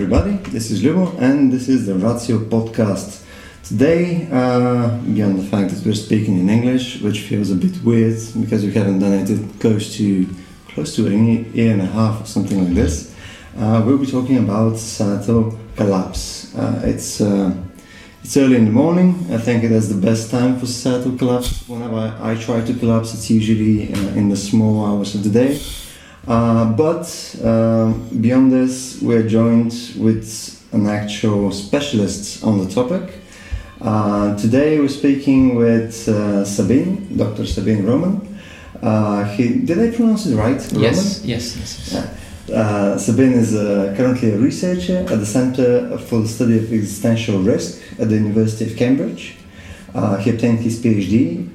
Everybody, this is Lubo and this is the Ratio podcast. Today, uh, beyond the fact that we're speaking in English, which feels a bit weird because we haven't done it close to close to a year and a half or something like this, uh, we'll be talking about societal collapse. Uh, it's uh, it's early in the morning. I think it is the best time for societal collapse. Whenever I, I try to collapse, it's usually uh, in the small hours of the day. Uh, but uh, beyond this, we're joined with an actual specialist on the topic. Uh, today, we're speaking with uh, Sabin, Dr. Sabin Roman. Uh, he, did I pronounce it right? Yes, yes, yes. yes. Uh, Sabin is currently a researcher at the Center for the Study of Existential Risk at the University of Cambridge. he obtained his PhD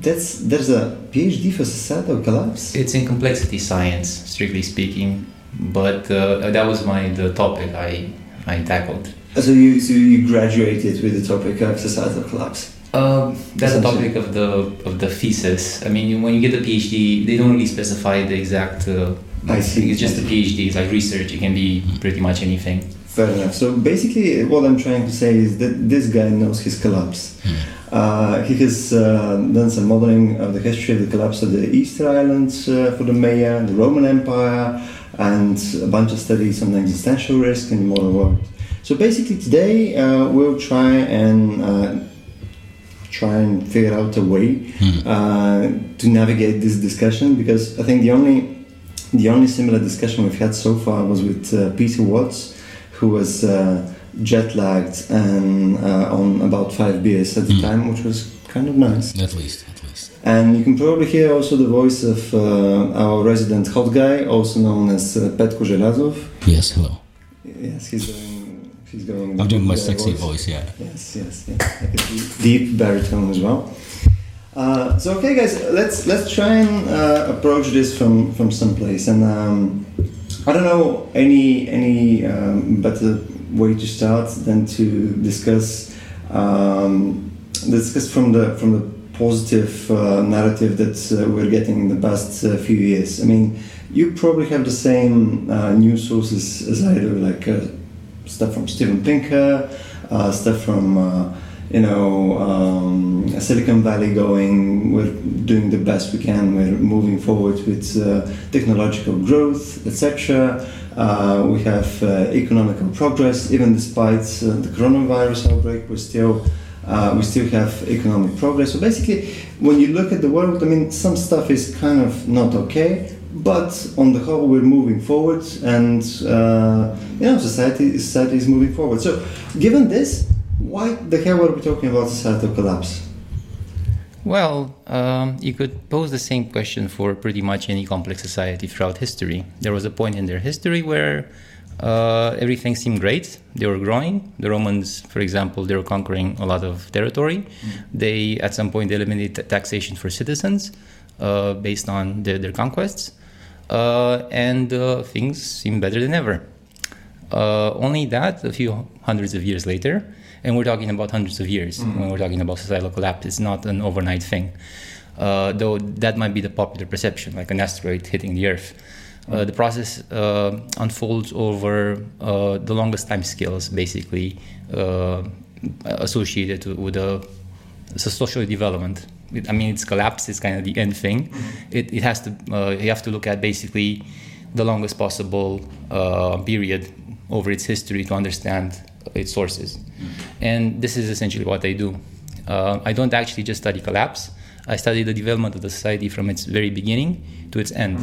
that's there's a PhD for societal collapse. It's in complexity science, strictly speaking, but uh, that was my the topic I I tackled. So you so you graduated with the topic of societal collapse. Um, that's the topic of the of the thesis. I mean, when you get a PhD, they don't really specify the exact. Uh, I see. It's just a PhD. It's like research. It can be pretty much anything. Fair enough. So basically, what I'm trying to say is that this guy knows his collapse. Hmm. Uh, he has uh, done some modeling of the history of the collapse of the Easter Islands uh, for the Maya, the Roman Empire, and a bunch of studies on existential risk in the modern world. So basically, today uh, we'll try and uh, try and figure out a way hmm. to navigate this discussion because I think the only the only similar discussion we've had so far was with Peter Watts, who was jet lagged and uh, on about five beers at the mm. time, which was kind of nice. At least, at least. And you can probably hear also the voice of uh, our resident hot guy, also known as uh, Petko Zhelazov. Yes, hello. Yes, he's doing. He's going. I'm doing my sexy voice. voice. yeah. Yes, yes, yes. Like a deep, deep baritone as well. Uh, so okay, guys, let's let's try and uh, approach this from from some place. And um, I don't know any any um, better way to start than to discuss um, discuss from the from the positive uh, narrative that uh, we're getting in the past uh, few years. I mean, you probably have the same uh, news sources as I do, like uh, stuff from Steven Pinker, uh, stuff from you know um, Silicon Valley going. We're doing the best we can. We're moving forward with technological growth, etc. Uh, we have uh, economical progress, even despite uh, the coronavirus outbreak. We still uh, we still have economic progress. So basically, when you look at the world, I mean, some stuff is kind of not okay, but on the whole, we're moving forward, and uh, you know, society society is moving forward. So, given this, why the hell are we talking about societal collapse? Well, um, you could pose the same question for pretty much any complex society throughout history. There was a point in their history where uh, everything seemed great. They were growing. The Romans, for example, they were conquering a lot of territory. Mm-hmm. They, at some point, eliminated taxation for citizens uh, based on their, their conquests, uh, and uh, things seemed better than ever. Uh, only that, a few hundreds of years later, and we're talking about hundreds of years mm-hmm. when we're talking about societal collapse. It's not an overnight thing, uh, though that might be the popular perception, like an asteroid hitting the Earth. Uh, the process uh, unfolds over uh, the longest time scales, basically uh, associated with the social development. I mean, it's collapse. It's kind of the end thing. Mm-hmm. It, it has to. Uh, you have to look at basically the longest possible period over its history to understand its sources. And this is essentially what I do. Uh, I don't actually just study collapse. I study the development of the society from its very beginning to its end.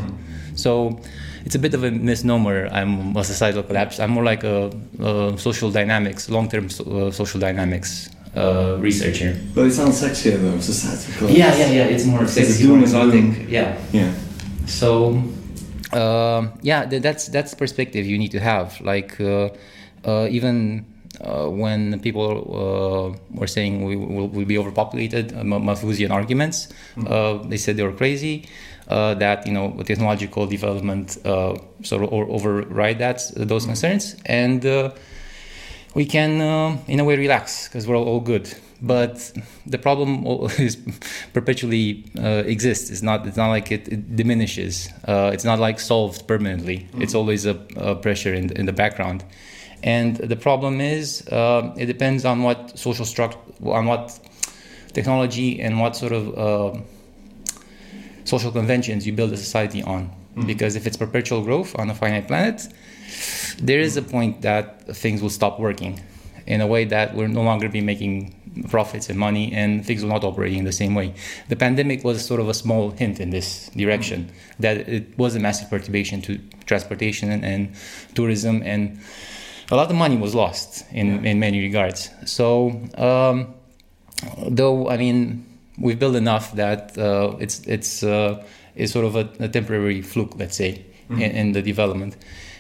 So it's a bit of a misnomer. I'm a societal collapse. I'm more like a, a social dynamics, long-term so, uh, social dynamics uh, researcher. But it sounds sexier though, societal collapse. Yeah, yeah, yeah. It's more sexy, more exotic. Yeah. Yeah. So, uh, yeah, that's that's perspective you need to have. Like uh, uh, even uh, when people uh, were saying we will we'll be overpopulated, uh, Malthusian arguments, mm-hmm. they said they were crazy. that you know technological development sort of override that those mm-hmm. concerns and we can, uh, in a way, relax because we're all, all, good. But the problem is perpetually uh, exists. It's not. It's not like it, it diminishes. Uh, it's not like solved permanently. Mm-hmm. It's always a, a, pressure in in the background. And the problem is, uh, it depends on what social structure, on what technology, and what sort of uh, social conventions you build a society on. Mm-hmm. Because if it's perpetual growth on a finite planet, there is a point that things will stop working in a way that we'll no longer be making profits and money and things will not operate in the same way. The pandemic was sort of a small hint in this direction mm-hmm. that it was a massive perturbation to transportation and, and, tourism and a lot of money was lost in, yeah. in many regards. So, um, though, I mean, we've built enough that uh, it's, it's, uh, it's sort of a, a temporary fluke, let's say, mm-hmm. in, in the development.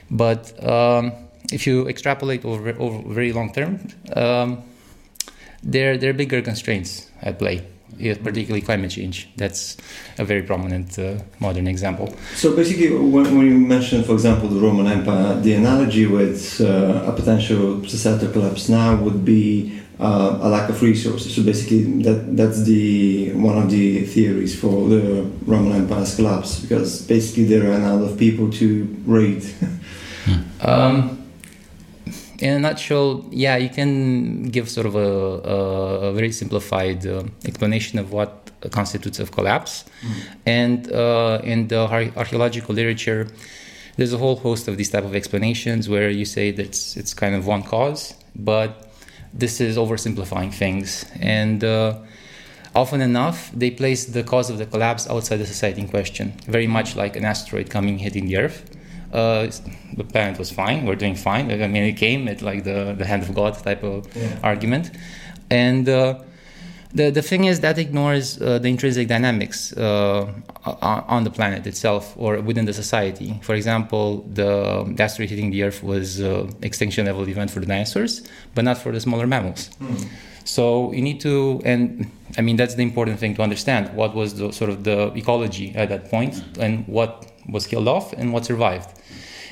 But um, if you extrapolate over, over very long term, um, there, there are bigger constraints at play, particularly climate change. That's a very prominent uh, modern example. So basically, when, when, you mention, for example, the Roman Empire, the analogy with uh, a potential societal collapse now would be uh, a lack of resources. So basically, that that's the one of the theories for the Roman Empire's collapse because basically there are not enough people to raid. Um, in a nutshell, yeah, you can give sort of a, a, a very simplified uh, explanation of what constitutes a collapse. Mm. And uh, in the archaeological literature, there's a whole host of these type of explanations where you say that it's, it's kind of one cause, but this is oversimplifying things. And uh, often enough, they place the cause of the collapse outside the society in question, very much like an asteroid coming hitting the Earth uh, the planet was fine. We're doing fine. I mean, it came at like the, the hand of God type of yeah. argument, and uh, the the thing is that ignores uh, the intrinsic dynamics uh, on the planet itself or within the society. For example, the, the asteroid hitting the Earth was uh, extinction level event for the dinosaurs, but not for the smaller mammals. Mm. So you need to, and I mean that's the important thing to understand. What was the sort of the ecology at that point, and what was killed off, and what survived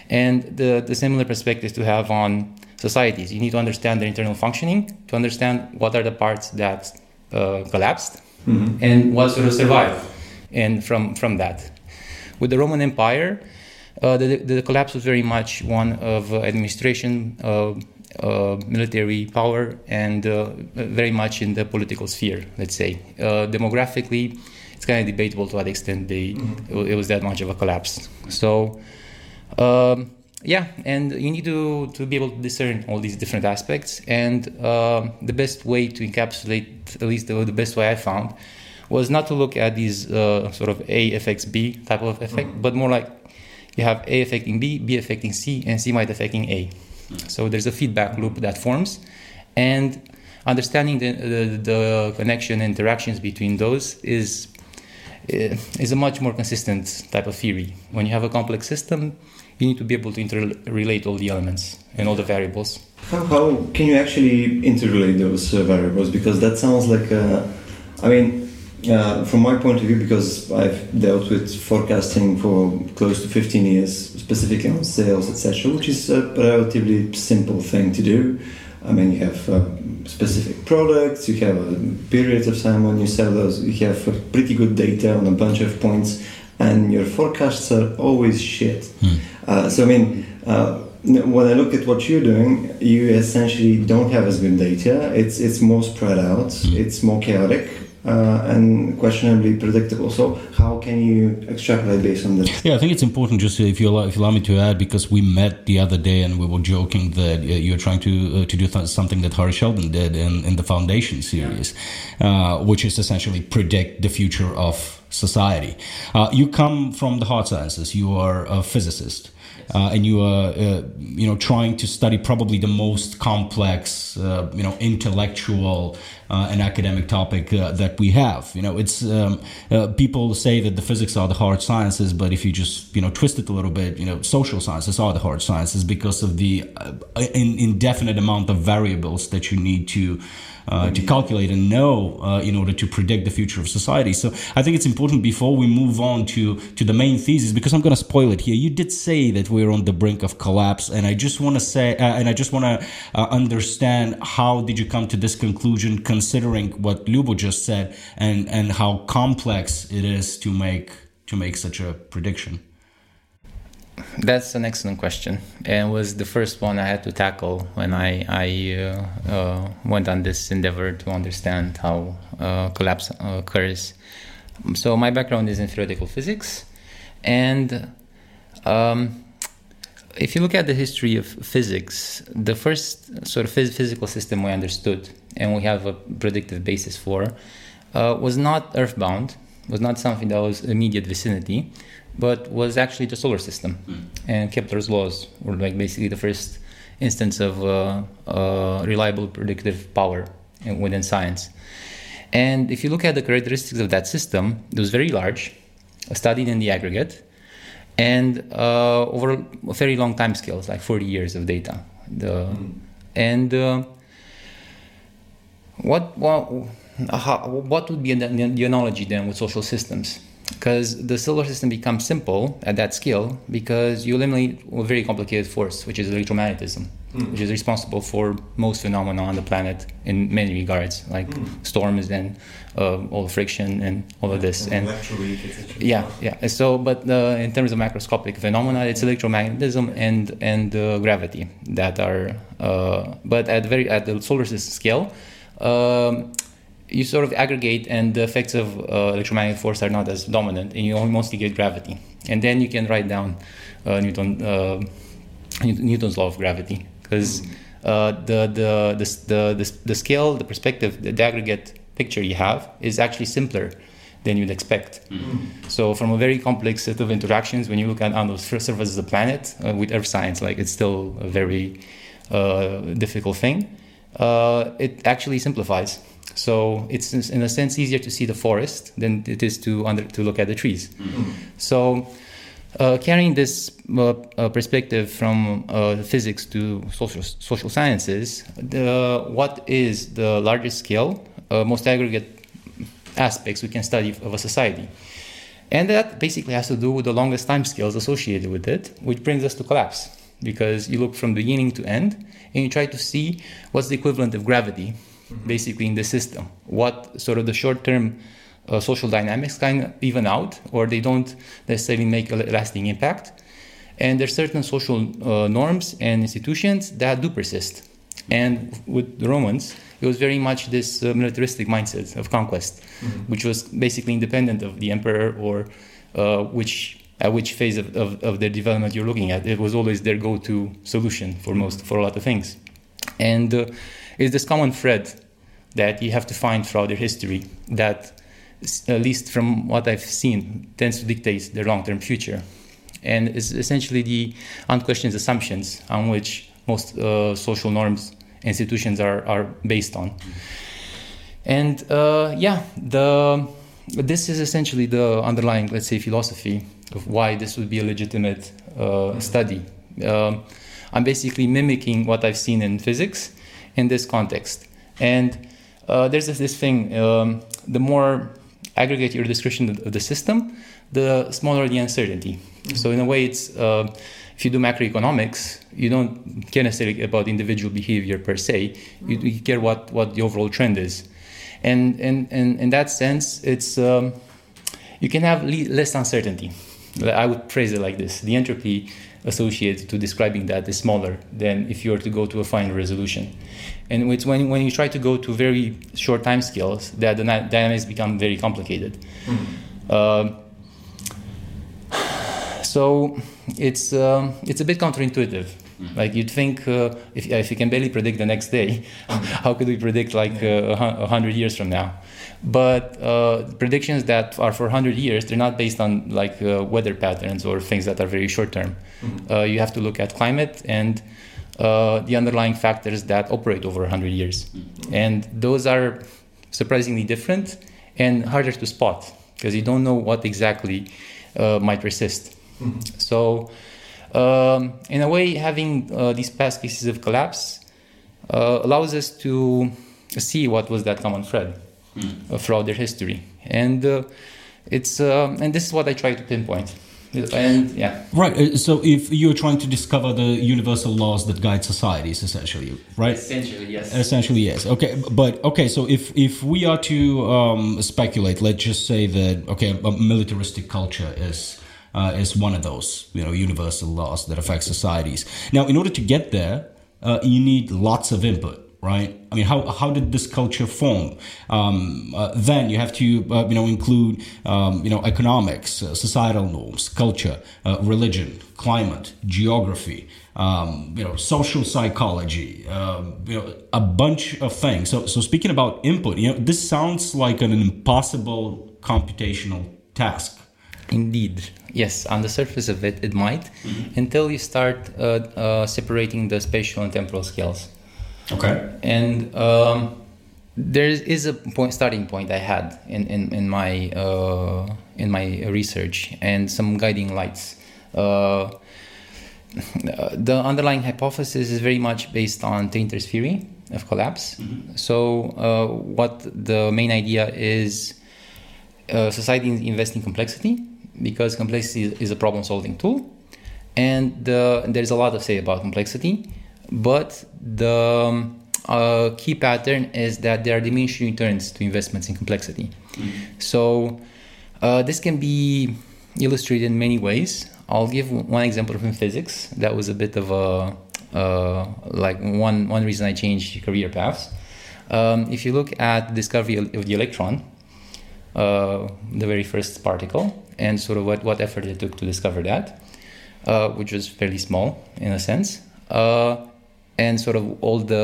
and the, the similar perspectives to have on societies. You need to understand their internal functioning to understand what are the parts that uh, collapsed mm-hmm. and what sort of survived. And from, from that, with the Roman Empire, uh, the, the collapse was very much one of uh, administration, uh, uh, military power, and uh, very much in the political sphere, let's say. demographically, it's kind of debatable to what extent they, mm-hmm. it was that much of a collapse. So, um, yeah, and you need to, to be able to discern all these different aspects. And uh, the best way to encapsulate, at least the, the, best way I found, was not to look at these uh, sort of A affects B type of effect, mm-hmm. but more like you have A affecting B, B affecting C, and C might affecting A. Mm-hmm. So there's a feedback loop that forms, and understanding the, the, the connection interactions between those is is a much more consistent type of theory. When you have a complex system, you need to be able to interrelate all the elements and all the variables. How, how can you actually interrelate those uh, variables? Because that sounds like, uh, I mean, uh, from my point of view, because I've dealt with forecasting for close to 15 years, specifically on sales, etc., which is a relatively simple thing to do. I mean, you have uh, specific products, you have a period of time when you sell those, you have pretty good data on a bunch of points, and your forecasts are always shit. Hmm. Uh, so, I mean, uh, when I look at what you're doing, you essentially don't have as good data. It's it's more spread out. It's more chaotic uh, and questionably predictable. So how can you extrapolate based on this? Yeah, I think it's important just if you allow, if you allow me to add because we met the other day and we were joking that uh, you're trying to uh, to do th- something that Hari Seldon did in, in the Foundation series, yeah. Uh, which is essentially predict the future of society. Uh, you come from the hard sciences. You are a physicist. Uh, and you are uh, you know trying to study probably the most complex uh, you know intellectual uh, an academic topic uh, that we have. You know, it's um, uh, people say that the physics are the hard sciences, but if you just you know twist it a little bit, you know, social sciences are the hard sciences because of the in, indefinite amount of variables that you need to uh, to calculate and know uh, in order to predict the future of society. So I think it's important before we move on to to the main thesis because I'm going to spoil it here. You did say that we're on the brink of collapse, and I just want to say, uh, and I just want to uh, understand how did you come to this conclusion, considering what Lubo just said, and and how complex it is to make to make such a prediction. That's an excellent question, and was the first one I had to tackle when I I uh, uh, went on this endeavor to understand how uh, collapse occurs. So my background is in theoretical physics, and um, if you look at the history of physics, the first sort of phys- physical system we understood and we have a predictive basis for uh, was not earthbound, was not something that was immediate vicinity but was actually the solar system. Mm. And Kepler's laws were like basically the first instance of uh, uh, reliable predictive power within science. And if you look at the characteristics of that system, it was very large, studied in the aggregate, and uh, over a very long time scales, like 40 years of data. The, mm. And uh, what, what, how, what would be the, the analogy then with social systems? Because the solar system becomes simple at that scale because you eliminate a very complicated force, which is electromagnetism, mm. which is responsible for most phenomena on the planet in many regards, like mm. storms and uh, all the friction and all of this. And, and yeah, yeah. So, but uh, in terms of macroscopic phenomena, it's electromagnetism and and uh, gravity that are. Uh, but at very at the solar system scale. Um, you sort of aggregate and the effects of uh, electromagnetic force are not as dominant and you mostly get gravity. And then you can write down uh, Newton, uh, Newton's law of gravity. Because uh, the, the, the, the, the, scale the perspective the, aggregate picture you have is actually simpler than you'd expect. Mm-hmm. so from a very complex set of interactions when you look at on the surface of the planet uh, with earth science like it's still a very uh, difficult thing. It actually simplifies so it's in a sense easier to see the forest than it is to under, to look at the trees. Mm-hmm. So uh, carrying this uh, uh, perspective from uh, physics to social social sciences, the, what is the largest scale, uh, most aggregate aspects we can study of a society? And that basically has to do with the longest time scales associated with it, which brings us to collapse. Because you look from beginning to end and you try to see what's the equivalent of gravity mm-hmm. basically in the system. What sort of the short term uh, social dynamics kind of even out, or they don't necessarily make a lasting impact. And there's certain social uh, norms and institutions that do persist. And with the Romans, it was very much this uh, militaristic mindset of conquest, mm-hmm. which was basically independent of the emperor or uh, which at which phase of, of, of, their development you're looking at. It was always their go-to solution for most for a lot of things. And uh, is this common thread that you have to find throughout their history that, at least from what I've seen, tends to dictate their long term future. And is essentially the unquestioned assumptions on which most uh, social norms institutions are, are based on. And uh, yeah, the, this is essentially the underlying, let's say, philosophy of why this would be a legitimate uh, study. Um, I'm basically mimicking what I've seen in physics in this context. And uh, there's this, this thing um, the more aggregate your description of the system, the smaller the uncertainty. Mm-hmm. So, in a way, it's uh, if you do macroeconomics, you don't care necessarily about individual behavior per se, you, you care what, what the overall trend is. And, and, and in that sense, it's um, you can have le- less uncertainty. I would phrase it like this the entropy associated to describing that is smaller than if you were to go to a final resolution. And it's when, when you try to go to very short time scales that the dynamics become very complicated. Mm-hmm. Uh, so it's, uh, it's a bit counterintuitive. Mm-hmm. Like you'd think uh, if, if you can barely predict the next day, how could we predict like uh, a hundred years from now? But uh, predictions that are for 100 years, they're not based on like uh, weather patterns or things that are very short term. Mm-hmm. Uh, you have to look at climate and uh, the underlying factors that operate over 100 years. Mm-hmm. And those are surprisingly different and harder to spot because you don't know what exactly uh, might persist. Mm-hmm. So, um, in a way, having uh, these past cases of collapse uh, allows us to see what was that common thread mm. throughout their history. And uh, it's uh, and this is what I try to pinpoint. And yeah. Right so if you're trying to discover the universal laws that guide societies essentially right? Essentially yes. Essentially yes. Okay but okay so if if we are to um, speculate let's just say that okay a militaristic culture is uh, is one of those you know universal laws that affect societies. Now in order to get there uh, you need lots of input right? I mean, how, how did this culture form? Um, uh, then you have to, uh, you know, include, um, you know, economics, uh, societal norms, culture, uh, religion, climate, geography, um, you know, social psychology, um, you know, a bunch of things. So, so speaking about input, you know, this sounds like an impossible computational task. Indeed, yes. On the surface of it, it might, mm-hmm. until you start uh, uh, separating the spatial and temporal scales. Okay. And um, there is a point, starting point I had in in, in my uh, in my research and some guiding lights. Uh, the underlying hypothesis is very much based on Tainter's theory of collapse. Mm-hmm. So, uh, what the main idea is uh, society invests in complexity because complexity is a problem solving tool. And there's a lot to say about complexity but the um, uh, key pattern is that there are diminishing returns to investments in complexity. Mm-hmm. So uh, this can be illustrated in many ways. I'll give one example from physics. That was a bit of a uh, like one one reason I changed career paths. Um, if you look at the discovery of the electron, uh, the very first particle, and sort of what, what effort it took to discover that, uh, which was fairly small in a sense. And sort of all the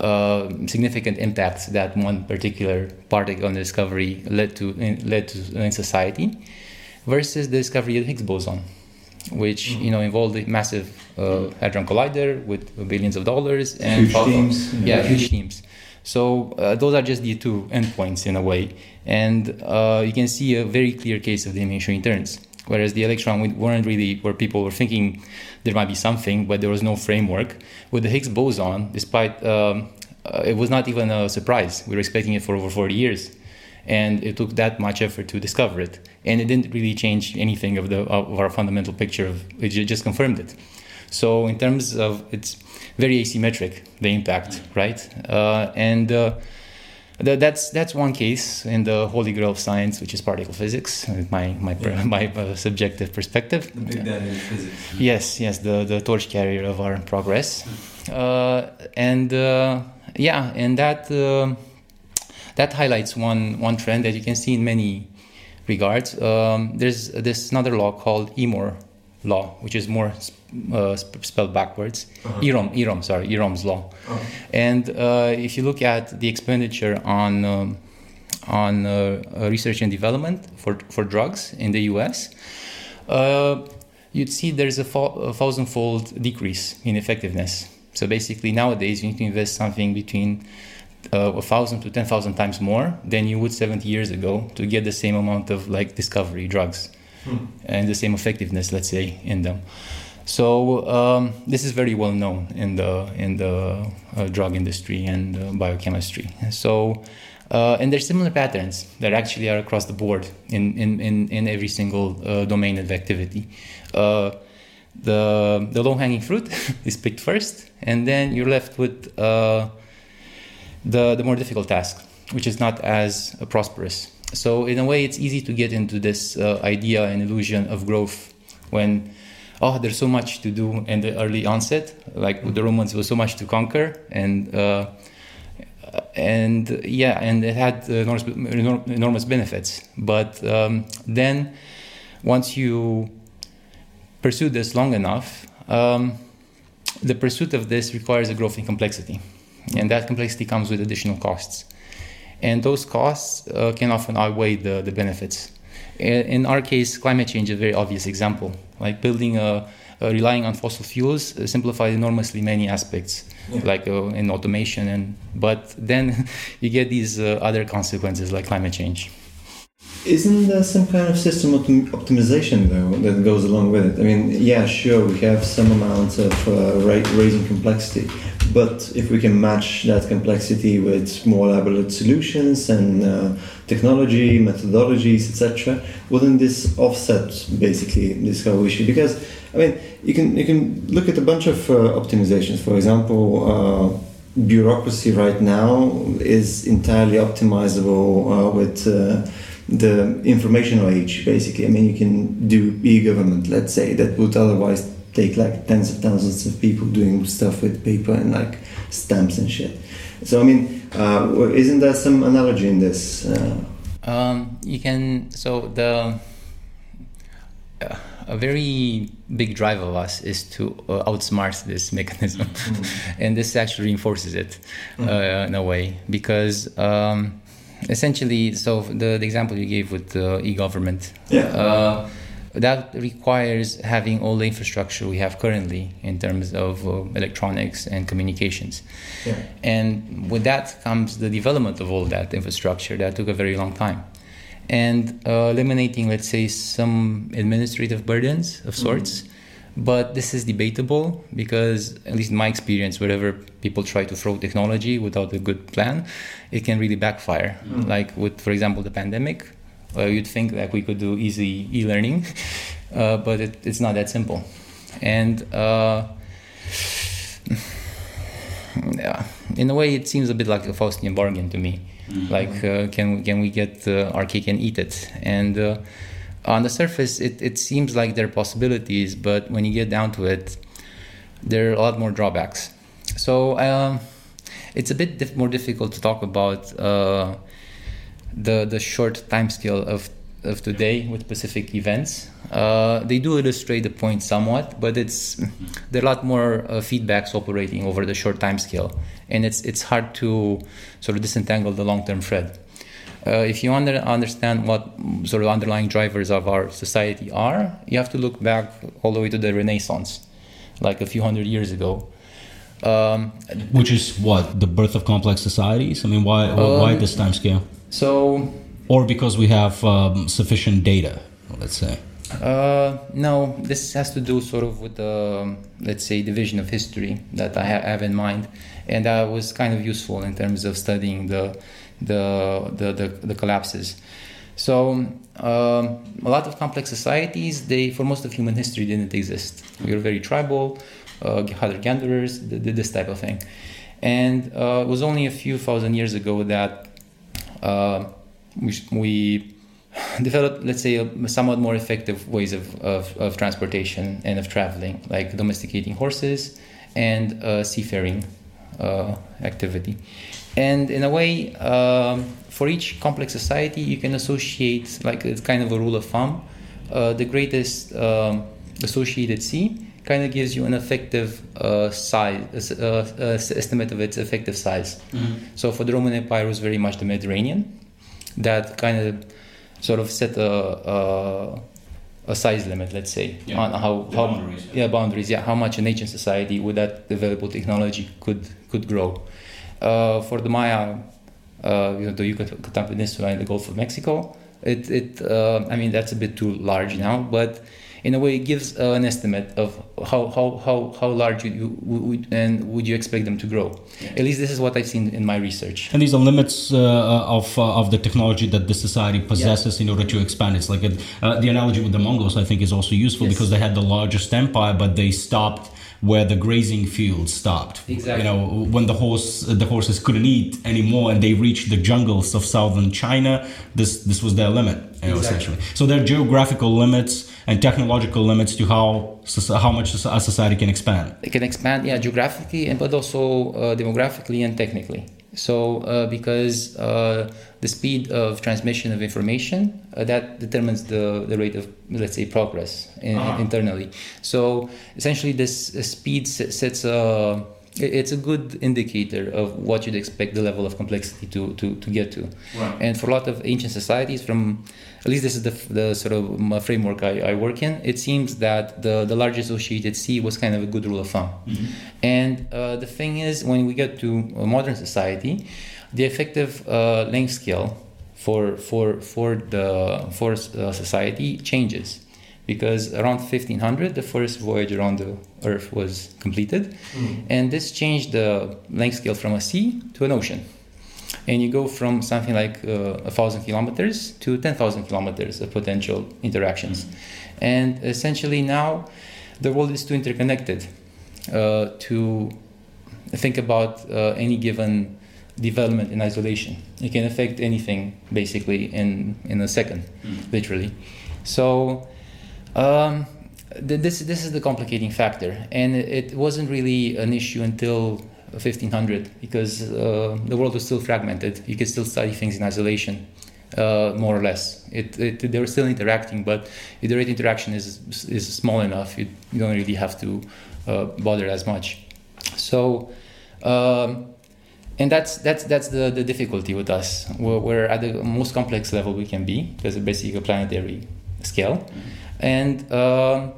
uh, significant impacts that one particular particle discovery led to in, led to in society, versus the discovery of the Higgs boson, which mm-hmm. you know involved a massive uh, hadron collider with billions of dollars and huge teams. Yeah, huge teams. So uh, those are just the two endpoints in a way, and uh, you can see a very clear case of diminishing returns. Whereas the electron we weren't really where people were thinking there might be something, but there was no framework. With the Higgs boson, despite um, uh, it was not even a surprise. We were expecting it for over 40 years, and it took that much effort to discover it, and it didn't really change anything of the of our fundamental picture. Of it just confirmed it. So in terms of it's very asymmetric the impact, right? Uh, and uh, that's that's one case in the holy grail of science, which is particle physics. My my yeah. my uh, subjective perspective. The big daddy of physics. Yes, yes, the the torch carrier of our progress, uh, and uh, yeah, and that uh, that highlights one one trend that you can see in many regards. Um, there's this another law called Eroom law, which is Moore uh, spelled backwards. Uh-huh. Eroom, Eroom, sorry, Eroom's law. Uh-huh. And uh, if you look at the expenditure on um, on uh, uh research and development for for drugs in the U.S., uh, you'd see there's a, fo- a thousandfold decrease in effectiveness. So basically, nowadays you need to invest something between uh, a thousand to ten thousand times more than you would 70 years ago to get the same amount of like discovery drugs hmm. and the same effectiveness, let's say, in them. So um, this is very well known in the in the uh, drug industry and uh, biochemistry. So uh, and there's similar patterns that actually are across the board in in in, in every single uh, domain of activity. Uh, the the low hanging fruit is picked first, and then you're left with uh, the the more difficult task, which is not as prosperous. So in a way, it's easy to get into this idea and illusion of growth when oh, there's so much to do in the early onset. Like the Romans, was so much to conquer, and uh, and yeah, and it had enormous, enormous benefits. But um, then, once you pursue this long enough, um, the pursuit of this requires a growth in complexity, and that complexity comes with additional costs, and those costs uh, can often outweigh the, the benefits. In our case, climate change is a very obvious example. Like building a, uh, relying on fossil fuels simplifies enormously many aspects, Yeah. like uh, in automation, and but then you get these uh, other consequences like climate change. Isn't there some kind of system optim- optimization though that goes along with it? I mean, yeah, sure, we have some amount of uh, ra- raising complexity, but if we can match that complexity with more elaborate solutions and uh, technology, methodologies, etc., wouldn't this offset basically this whole issue? Because I mean, you can you can look at a bunch of uh, optimizations. For example. Uh, bureaucracy right now is entirely optimizable uh, with uh, the informational age basically i mean you can do e-government let's say that would otherwise take like tens of thousands of people doing stuff with paper and like stamps and shit. So i mean uh, isn't there some analogy in this uh, Um, you can so the uh, a very big drive of us is to uh, outsmart this mechanism, and this actually reinforces it uh, in a way. Because um, essentially, so the, the example you gave with the e-government, Yeah. That requires having all the infrastructure we have currently in terms of uh, electronics and communications. yeah. And with that comes the development of all that infrastructure that took a very long time. And uh, eliminating, let's say, some administrative burdens of sorts. But this is debatable because, at least in my experience, wherever people try to throw technology without a good plan, it can really backfire. Like with, for example, the pandemic, uh, you'd think that we could do easy e-learning, uh, but it, it's not that simple. And uh, yeah, in a way, it seems a bit like a Faustian bargain to me. Like, uh, can can we get uh, our cake and eat it? And uh, on the surface, it, it seems like there are possibilities, but when you get down to it, there are a lot more drawbacks. So um, it's a bit dif- more difficult to talk about uh, the the short time scale of of today with specific events. Uh, they do illustrate the point somewhat, but it's there are a lot more uh, feedbacks operating over the short time scale, and it's it's hard to sort of disentangle the long term thread. Uh, if you under, understand what sort of underlying drivers of our society are, you have to look back all the way to the Renaissance, like a few hundred years ago. Um, Which is what the birth of complex societies. I mean, why why Um, this time scale? So Or because we have um, sufficient data, let's say. Uh, no, this has to do sort of with the, let's say, division of history that I ha- have in mind, and that was kind of useful in terms of studying the the the, the, the collapses. So um, a lot of complex societies, they for most of human history didn't exist. We were very tribal, uh, hunter gatherers, th- th- this type of thing, and uh, it was only a few thousand years ago that we, we developed, let's say, a somewhat more effective ways of, of, of transportation and of traveling, like domesticating horses and uh, seafaring uh, activity. And in a way, um, for each complex society, you can associate, like it's kind of a rule of thumb, uh, the greatest um, associated sea kind of gives you an effective uh, size, uh, uh, estimate of its effective size. So for the Roman Empire, it was very much the Mediterranean that kind of sort of set a, a, a size limit, let's say, Yeah. on how, The how boundaries, yeah. yeah boundaries, yeah, how much an ancient society with that available technology could could grow. Uh, for the Maya, uh, you know, the Yucatan Peninsula and the Gulf of Mexico, it it uh, I mean that's a bit too large now, but in a way it gives uh, an estimate of how how how, how large you, you would and would you expect them to grow. At least this is what I've seen in my research. And these are limits uh, of uh, of the technology that the society possesses in order to expand. It's like a, uh, the analogy with the Mongols. I think is also useful Yes. because they had the largest empire, but they stopped where the grazing fields stopped. Exactly. You know, when the horse the horses couldn't eat anymore, and they reached the jungles of southern China, this this was their limit. You know, Exactly. essentially. So there are geographical limits and technological limits to how how much a society can expand. it can expand yeah geographically and but also uh, demographically and technically so uh, because uh, the speed of transmission of information uh, that determines the, the rate of let's say progress in, Ah. internally so essentially this uh, speed sets a, it's a good indicator of what you'd expect the level of complexity to, to, to get to. Right. And for a lot of ancient societies, from at least this is the, the sort of framework I, I work in, it seems that the, the large associated sea was kind of a good rule of thumb. Mm-hmm. And uh, the thing is, when we get to a modern society, the effective uh, length scale for, for, for the for uh, society changes because around 1500 the first voyage around the earth was completed mm. and this changed the length scale from a sea to an ocean and you go from something like uh, a thousand kilometers to 10,000 kilometers of potential interactions mm. and essentially now the world is too interconnected uh, to think about uh, any given development in isolation it can affect anything basically in in a second mm. literally so um, this this is the complicating factor, and it wasn't really an issue until 1500 because uh, the world was still fragmented. You could still study things in isolation, uh, more or less. It, it, they were still interacting, but if the rate of interaction is is small enough, you, you don't really have to uh, bother as much. So. Um, and that's that's that's the, the difficulty with us. We're, we're, at the most complex level we can be because it's basically a planetary scale. Mm-hmm and uh,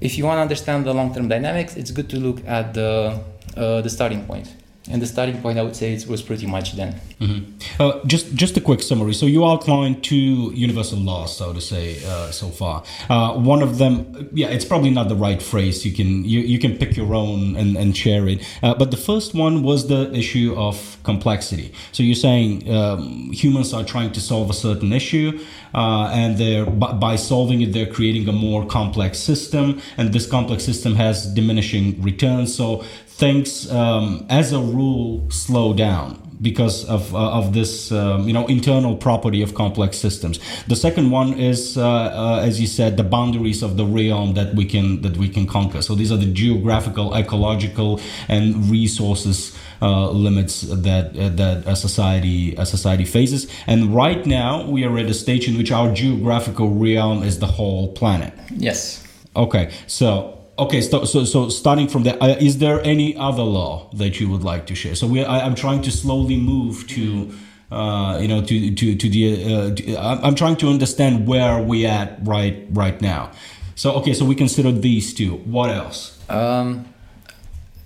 if you want to understand the long-term dynamics, it's good to look at the uh, the starting point. And the starting point, I would say, it was pretty much then. Mm-hmm. Uh, just just a quick summary. So you outlined two universal laws, so to say, uh, so far. Uh, one of them, yeah, it's probably not the right phrase. You can you, you can pick your own and, and share it. Uh, but the first one was the issue of complexity. So you're saying um, humans are trying to solve a certain issue, uh, and they're by, by solving it, they're creating a more complex system, and this complex system has diminishing returns. So things, um, as a rule, slow down because of uh, of this um, you know internal property of complex systems. The second one is, uh, uh, as you said, the boundaries of the realm that we can that we can conquer. So these are the geographical, ecological, and resources. Uh, limits that uh, that a society a society faces, and right now we are at a stage in which our geographical realm is the whole planet. Yes. Okay, so Okay, so, so, so starting from there, uh, is there any other law that you would like to share? So we, I, am trying to slowly move to, uh, you know, to to to the. Uh, to, I'm trying to understand where we at right right now. So okay, so we consider these two. What else? Um,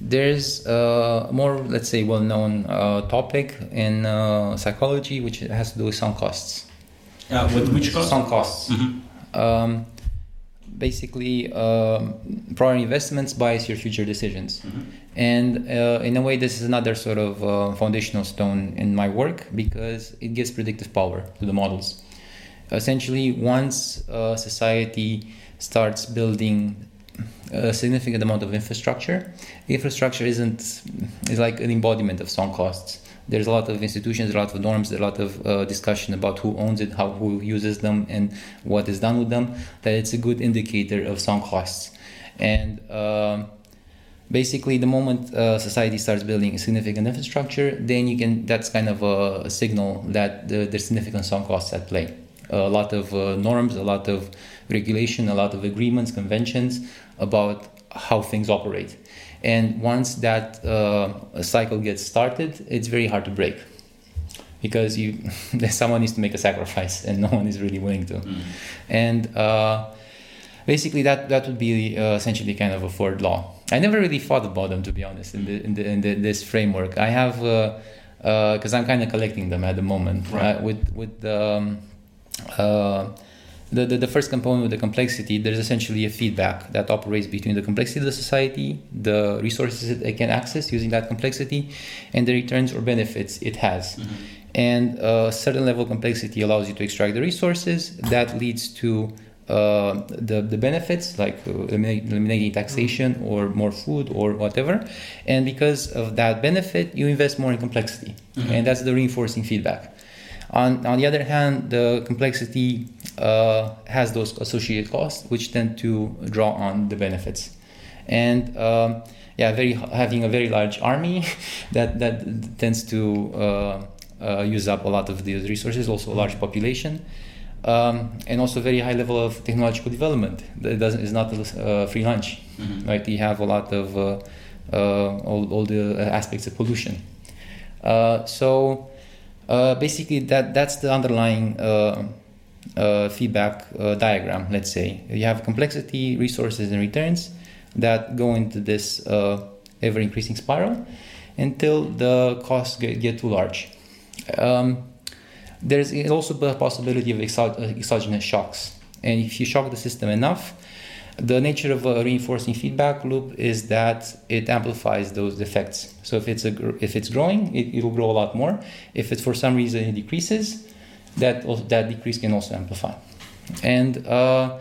there's a more, let's say, well-known uh, topic in uh, psychology, which has to do with sunk costs. Uh, with which costs? Sunk costs. Mm-hmm. Um, basically um, prior investments bias your future decisions. Mm-hmm. and uh, in a way this is another sort of uh, foundational stone in my work because it gives predictive power to the models. Essentially once uh, society starts building a significant amount of infrastructure infrastructure isn't is like an embodiment of sunk costs there's a lot of institutions, a lot of norms, a lot of uh, discussion about who owns it, how who uses them, and what is done with them. That it's a good indicator of sunk costs. And uh, basically, the moment uh, society starts building a significant infrastructure, then you can. That's kind of a, a signal that the, there's significant sunk costs at play. A lot of uh, norms, a lot of regulation, a lot of agreements, conventions about how things operate and once that uh, cycle gets started, it's very hard to break because you someone needs to make a sacrifice, and no one is really willing to. Mm. And uh, basically, that that would be uh, essentially kind of a fourth law. I never really thought about them, to be honest, in, the, in, the, in the, this framework. I have because uh, uh, I'm kind of collecting them at the moment right. Uh, with with. Um, the, the, the, first component with the complexity, there's essentially a feedback that operates between the complexity of the society, the resources it can access using that complexity, and the returns or benefits it has. Mm-hmm. And a certain level of complexity allows you to extract the resources. That leads to uh, the, the benefits, like eliminating taxation mm-hmm. or more food or whatever. And because of that benefit, you invest more in complexity. Mm-hmm. And that's the reinforcing feedback. On, on the other hand, the complexity uh, has those associated costs, which tend to draw on the benefits. And um, yeah, very having a very large army that that tends to uh, uh, use up a lot of these resources. Also, a large population. Um, and also very high level of technological development. It doesn't is not a free lunch, mm-hmm. right? You have a lot of uh, uh, all, all the aspects of pollution. Uh, so uh, basically, that that's the underlying uh, uh, feedback diagram. Let's say you have complexity, resources, and returns that go into this ever increasing spiral until the costs get, get too large. Um, there's also the possibility of exogenous shocks. And if you shock the system enough, the nature of a reinforcing feedback loop is that it amplifies those effects. So if it's a, if it's growing, it, will grow a lot more. If it's for some reason it decreases, that that decrease can also amplify. And uh,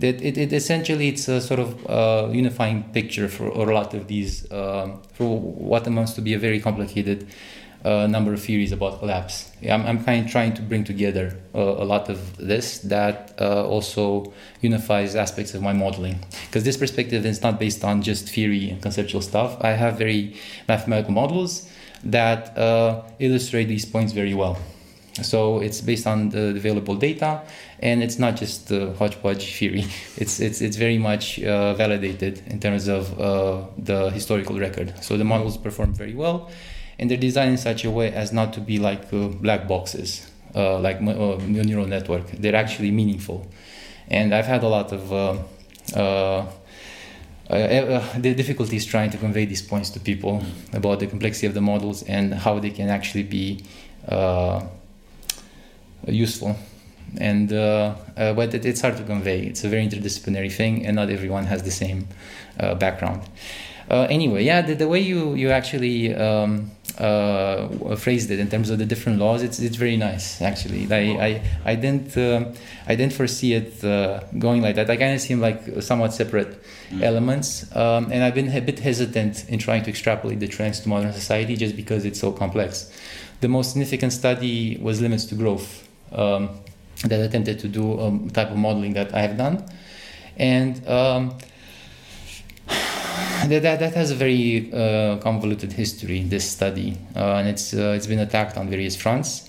it, it, it, essentially it's a sort of uh, unifying picture for a lot of these uh, for what amounts to be a very complicated a number of theories about collapse. I'm, I'm kind of trying to bring together uh, a lot of this that uh, also unifies aspects of my modeling. Because this perspective is not based on just theory and conceptual stuff. I have very mathematical models that uh, illustrate these points very well. So it's based on the available data, and it's not just uh, hodgepodge theory. It's it's it's very much uh, validated in terms of uh, the historical record. So the models perform very well, and they're designed in such a way as not to be like uh, black boxes, uh, like uh, neural network. They're actually meaningful, and I've had a lot of uh, uh, uh, the difficulties trying to convey these points to people about the complexity of the models and how they can actually be useful and uh, uh, but it, it's hard to convey. It's a very interdisciplinary thing, and not everyone has the same uh, background. anyway, yeah, the, the, way you you actually um, uh, phrased it in terms of the different laws, it's it's very nice actually. I I, I didn't uh, I didn't foresee it uh, going like that. I kind of seem like somewhat separate mm. elements, um, and I've been a bit hesitant in trying to extrapolate the trends to modern society just because it's so complex. The most significant study was limits to growth. Um, that attempted to do a type of modeling that I have done, and um, that, that, that has a very uh, convoluted history. This study, uh, and it's uh, it's been attacked on various fronts,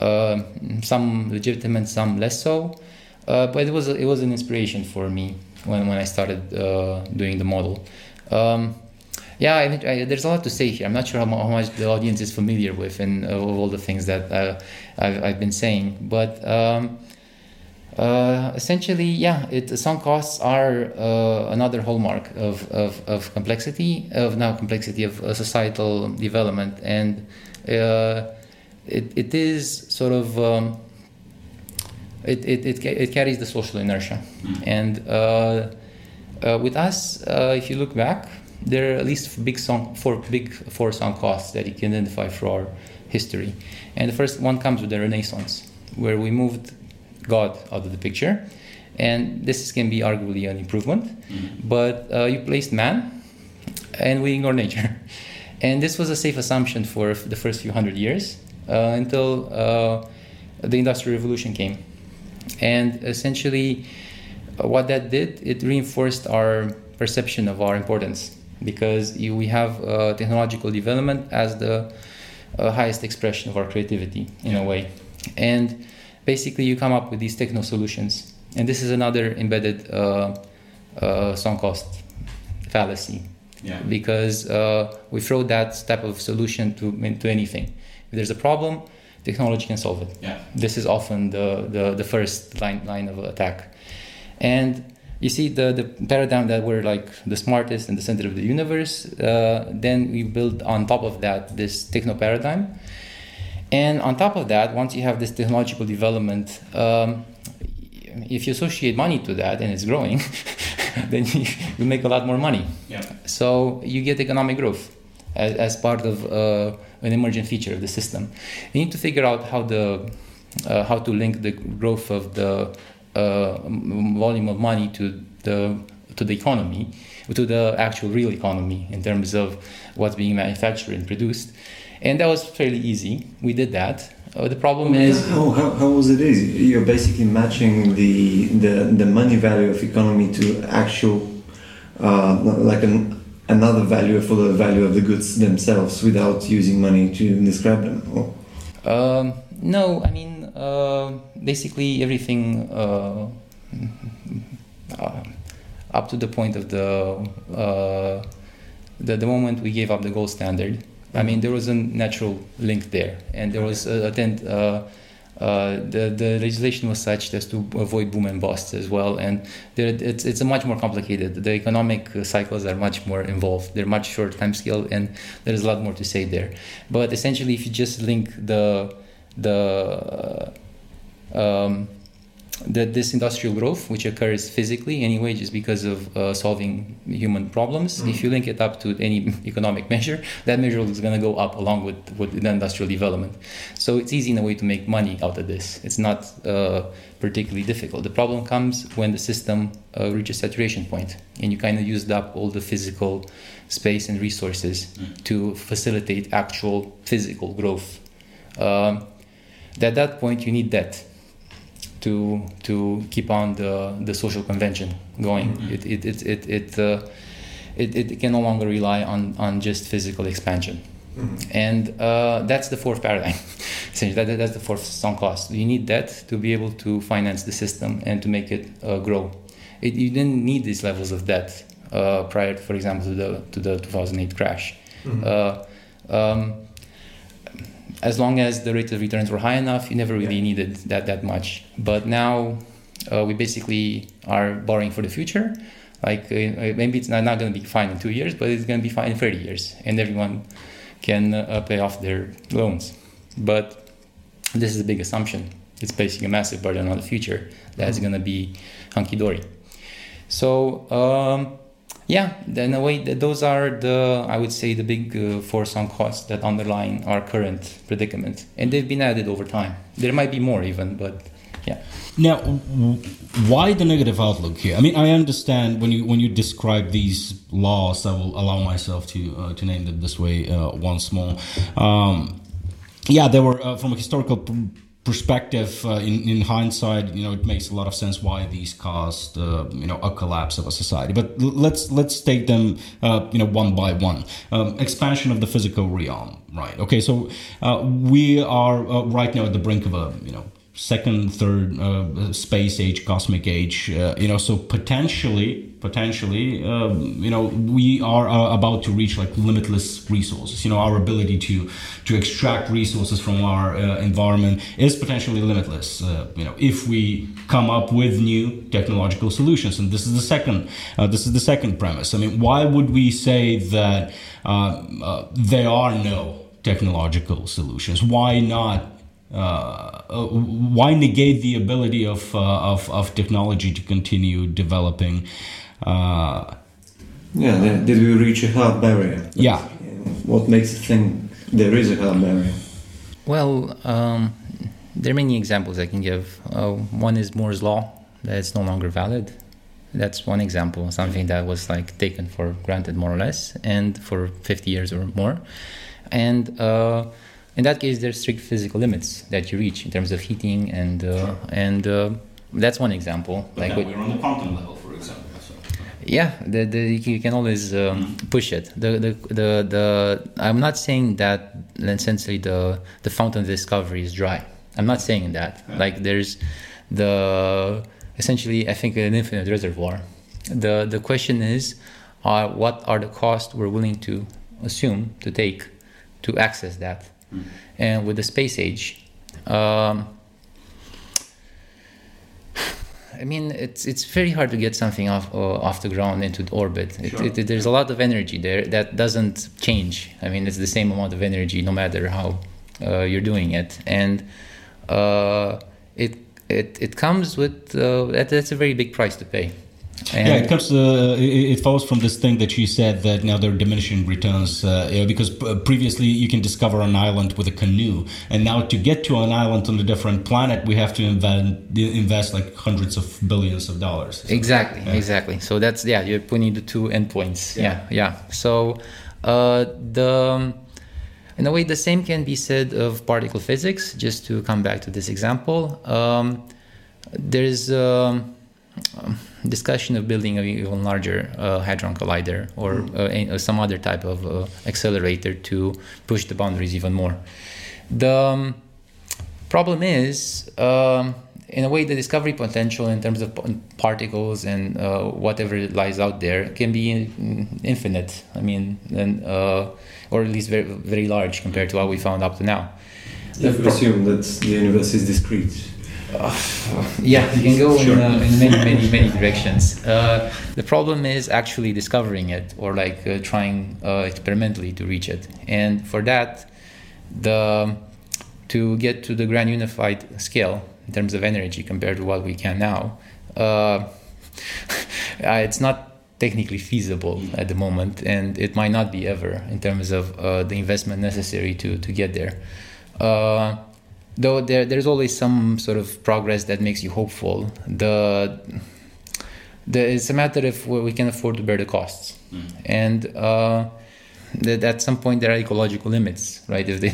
uh, some legitimate, some less so. Uh, but it was it was an inspiration for me when when I started uh, doing the model. Um, yeah, I, I, there's a lot to say here. I'm not sure how, how much the audience is familiar with and all the things that I've, I've been saying, but. Um, uh, essentially, yeah, it, sunk costs are uh, another hallmark of, of, of, complexity, of now complexity of uh, societal development, and uh, it, it is sort of um, it, it, it, it, carries the social inertia, mm. and uh, uh, with us, if you look back, there are at least big sunk, four big four sunk costs that you can identify for our history, and the first one comes with the Renaissance, where we moved God out of the picture. And this can be arguably an improvement, mm-hmm. but uh, you placed man and we ignore nature. And this was a safe assumption for the first few hundred years uh, until uh, the Industrial Revolution came. And essentially, uh, what that did, it reinforced our perception of our importance because you, we have uh, technological development as the uh, highest expression of our creativity in a way. And basically you come up with these techno solutions. And this is another embedded uh, uh, sunk cost fallacy. Yeah. Because uh, we throw that type of solution to, to anything. If there's a problem, technology can solve it. Yeah. This is often the, the, the first line, line of attack. And you see the, the paradigm that we're like the smartest and the center of the universe, uh, then we build on top of that this techno paradigm and on top of that, once you have this technological development, um, if you associate money to that and it's growing, then you, you, make a lot more money. Yeah. So you get economic growth as, as part of uh, an emergent feature of the system. You need to figure out how the uh, how to link the growth of the volume of money to the to the economy, to the actual real economy in terms of what's being manufactured and produced and that was fairly easy. We did that. Uh, the problem is how, how, how was it easy? You're basically matching the the, the money value of economy to actual uh, like an, another value for the value of the goods themselves without using money to describe them. Um, no, I mean uh, basically everything uh, up to the point of the uh, the, the moment we gave up the gold standard, I mean, there was a natural link there, and there was a, a tent, uh, uh, the the legislation was such as to avoid boom and bust as well, and there, it's it's a much more complicated. The economic cycles are much more involved. They're much shorter time scale, and there's a lot more to say there. But essentially, if you just link the the um, the, this industrial growth, which occurs physically anyway, just because of uh, solving human problems, mm-hmm. if you link it up to any economic measure, that measure is going to go up along with, with the industrial development. So it's easy in a way to make money out of this. It's not uh, particularly difficult. The problem comes when the system uh, reaches saturation point and you kind of used up all the physical space and resources mm-hmm. to facilitate actual physical growth. Um, at that point, you need debt to to keep on the the social convention going. Mm-hmm. It it it it it, uh, it, it can no longer rely on on just physical expansion. Mm-hmm. And uh, that's the fourth paradigm. Essentially, that, that's the fourth sunk cost. You need debt to be able to finance the system and to make it uh, grow. It, you didn't need these levels of debt uh, prior, for example, to the to the 2008 crash. Mm-hmm. Uh, um, as long as the rate of returns were high enough, you never really yeah. needed that that much. But now uh, we basically are borrowing for the future. Like uh, uh maybe it's not, not going to be fine in two years, but it's going to be fine in 30 years, and everyone can uh, pay off their loans. But this is a big assumption. It's placing a massive burden on the future that's mm-hmm. going to be hunky dory. So um, yeah, in a way, those are the I would say the big uh, four sunk costs that underline our current predicament, and they've been added over time. There might be more even, but yeah. Now, why the negative outlook here? I mean, I understand when you when you describe these laws. I will allow myself to uh, to name them this way uh, once more. Um, yeah, they were uh, from a historical perspective uh, in, in hindsight you know it makes a lot of sense why these caused uh, you know a collapse of a society. But let's let's take them uh, you know one by one. Um, expansion of the physical realm right? Okay so uh, we are uh, right now at the brink of a you know second third uh, space age cosmic age you know so potentially potentially um, you know we are uh, about to reach like limitless resources. You know our ability to to extract resources from our uh, environment is potentially limitless uh, you know if we come up with new technological solutions. And this is the second uh, this is the second premise. I mean why would we say that uh, uh, there are no technological solutions? Why not uh, uh, why negate the ability of, uh, of, of technology to continue developing uh, yeah, did we reach a hard barrier? yeah. What makes you think there is a hard barrier? Well, um, there are many examples I can give. Uh, one is Moore's law that is no longer valid. That's one example, something that was like taken for granted more or less, and for 50 years or more. And uh, in that case, there's strict physical limits that you reach in terms of heating, and uh, sure. and uh, that's one example. But like we're on the quantum level, for example yeah the, the, you can always um, push it. The, the the the i'm not saying that essentially the the fountain of discovery is dry. I'm not saying that. Yeah. like there's the essentially i think an infinite reservoir. The the question is uh, what are the costs we're willing to assume to take to access that mm. and with the space age um, I mean, it's it's very hard to get something off uh, off the ground into orbit. It, sure. it, there's a lot of energy there that doesn't change. I mean, it's the same amount of energy no matter how uh, you're doing it, and uh, it it it comes with uh, that, that's a very big price to pay. And yeah, it comes. Uh, it, it, follows from this thing that you said that now there are diminishing returns uh, because uh, previously you can discover an island with a canoe, and now to get to an island on a different planet, we have to invent, invest like hundreds of billions of dollars. Exactly, yeah. exactly. So that's yeah, you're putting the two endpoints. Yeah, yeah. yeah. So uh, the in a way, the same can be said of particle physics. Just to come back to this example, um, there's. Um, discussion of building an even larger uh, hadron collider or mm. uh, some other type of uh, accelerator to push the boundaries even more. The um, problem is um, in a way, the discovery potential in terms of particles and uh, whatever lies out there can be infinite. I mean, and, uh, or at least very, very large compared to what we found up to now. If we assume that the universe is discrete. Uh, yeah, you can go sure. in, uh, in, many, many, many directions. Uh, the problem is actually discovering it or like uh, trying experimentally to reach it. And for that, the to get to the grand unified scale, in terms of energy compared to what we can now. Uh, it's not technically feasible at the moment, and it might not be ever in terms of uh, the investment necessary to to get there. Though there there's always some sort of progress that makes you hopeful. The, the it's a matter of we can afford to bear the costs, mm. and uh, that at some point there are ecological limits, right? If they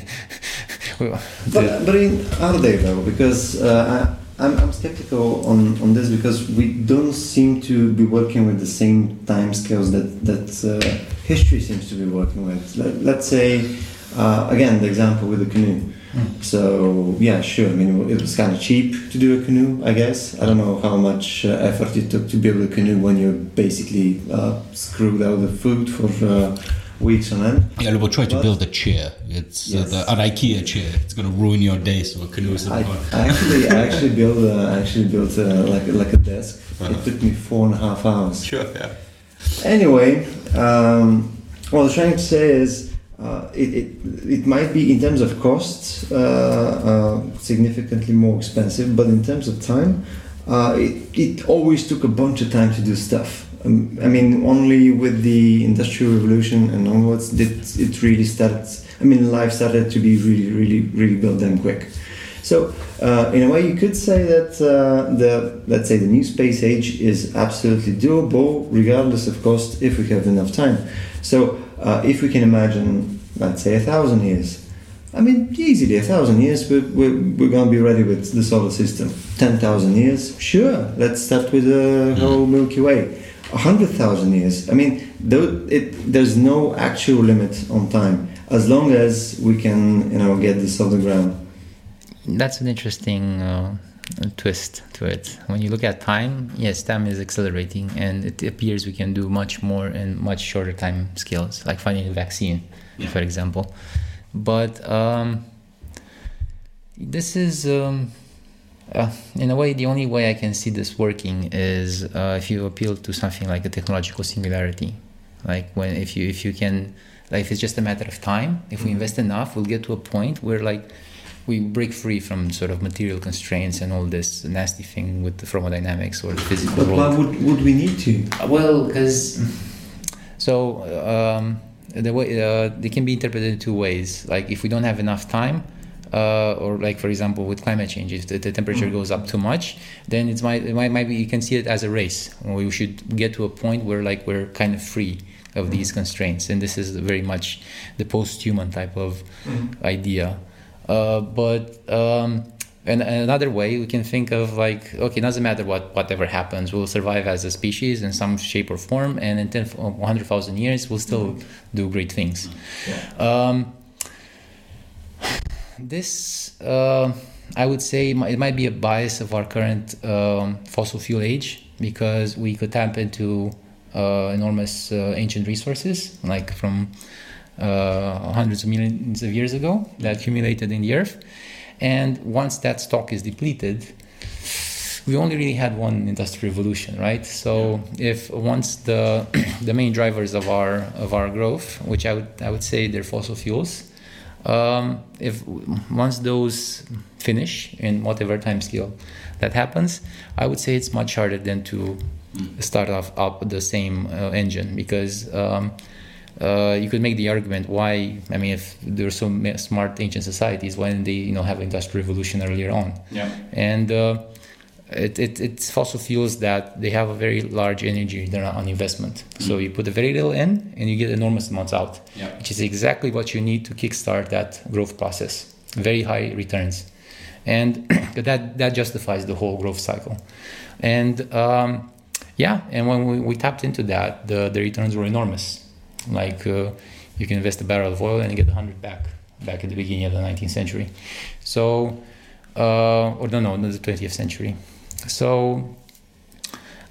but, but in, are they though? Because uh, I, I'm, I'm skeptical on, on this because we don't seem to be working with the same time scales that that uh, history seems to be working with. Let, us say uh, again the example with the canoe. Mm. So yeah, sure. I mean, it was kind of cheap to do a canoe. I guess I don't know how much uh, effort it took to build a canoe when you're basically uh, screwed out of food for uh, weeks on end. Yeah, we'll try to build a chair. It's uh, yes. the, an IKEA chair. It's going to ruin your day. So a canoe is I, I actually, I actually built, uh, actually built uh, like like a desk. Uh-huh. It took me four and a half hours. Sure. Yeah. Anyway, um, what I was trying to say is. Uh, it, it, it might be in terms of costs uh, uh, significantly more expensive, but in terms of time, it, it always took a bunch of time to do stuff. Um, I mean, only with the Industrial Revolution and onwards did it really start. I mean, life started to be really, really, really built damn quick. So, uh, in a way, you could say that uh, the let's say the new space age is absolutely doable, regardless of cost, if we have enough time. So, uh, if we can imagine, let's say, a thousand years, I mean, easily a thousand years, we're, we're, we're going to be ready with the solar system. Ten thousand years, sure. Let's start with the whole Milky Way 100,000 years. I mean, it, there's no actual limit on time as long as we can, you know, get this off the ground. That's an interesting uh, twist to it. When you look at time, yes, time is accelerating, and it appears we can do much more in much shorter time scales, like finding a vaccine, yeah. for example. But um, this is. Um, uh, in a way, the only way I can see this working is uh, if you appeal to something like a technological singularity, like when if you if you can, like if it's just a matter of time, if we mm-hmm. invest enough, we'll get to a point where like we break free from sort of material constraints and all this nasty thing with the thermodynamics or the physical but world. why would, would we need to? Uh, well, because so um, the way uh, they can be interpreted in two ways. Like if we don't have enough time uh, or like for example with climate change, if the, the temperature mm. goes up too much, then it's might, it might maybe you can see it as a race. We should get to a point where like we're kind of free of these constraints, and this is very much the post-human type of mm. idea. Uh, but um, and another way we can think of like okay, it doesn't matter what whatever happens, we'll survive as a species in some shape or form, and in 10, 100,000 years we'll still mm. do great things. Yeah. Um, this, uh, I would say, it might be a bias of our current um, fossil fuel age because we could tap into uh, enormous uh, ancient resources, like from uh, hundreds of millions of years ago, that accumulated in the earth. And once that stock is depleted, we only really had one industrial revolution, right? So if once the the main drivers of our of our growth, which I would I would say they're fossil fuels, um, if once those finish in whatever time scale that happens, I would say it's much harder than to start off up the same uh, engine because um, uh, you could make the argument why I mean if there are so smart ancient societies why didn't they you know have industrial revolution earlier on? Yeah. And uh, it, it, it's fossil fuels that they have a very large energy return on investment. Mm-hmm. So you put a very little in and you get enormous amounts out, yeah. which is exactly what you need to kickstart that growth process. Very high returns. And that, that justifies the whole growth cycle. And um, yeah, and when we, we, tapped into that, the, the returns were enormous. Like uh, you can invest a barrel of oil and you get 100 back, back at the beginning of the 19th century. So uh, or no, no, no, the 20th century. So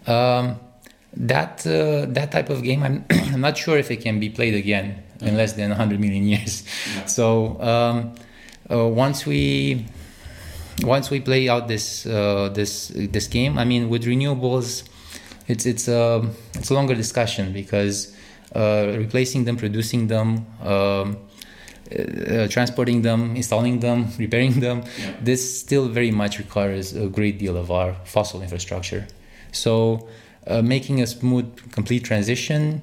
um, that uh, that type of game, I'm I'm not sure if it can be played again in less than 100 million years. Yeah. So um, uh, once we once we play out this uh, this this game, I mean, with renewables, it's it's a it's a longer discussion because replacing them, producing them. Um, uh, transporting them, installing them, repairing them, Yeah. this still very much requires a great deal of our fossil infrastructure. So, uh, making a smooth, complete transition,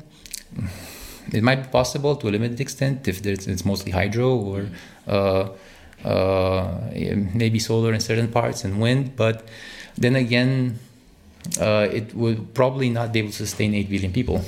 it might be possible to a limited extent if there's, it's mostly hydro or uh, uh, maybe solar in certain parts and wind. But then again, uh, it would probably not be able to sustain 8 billion people.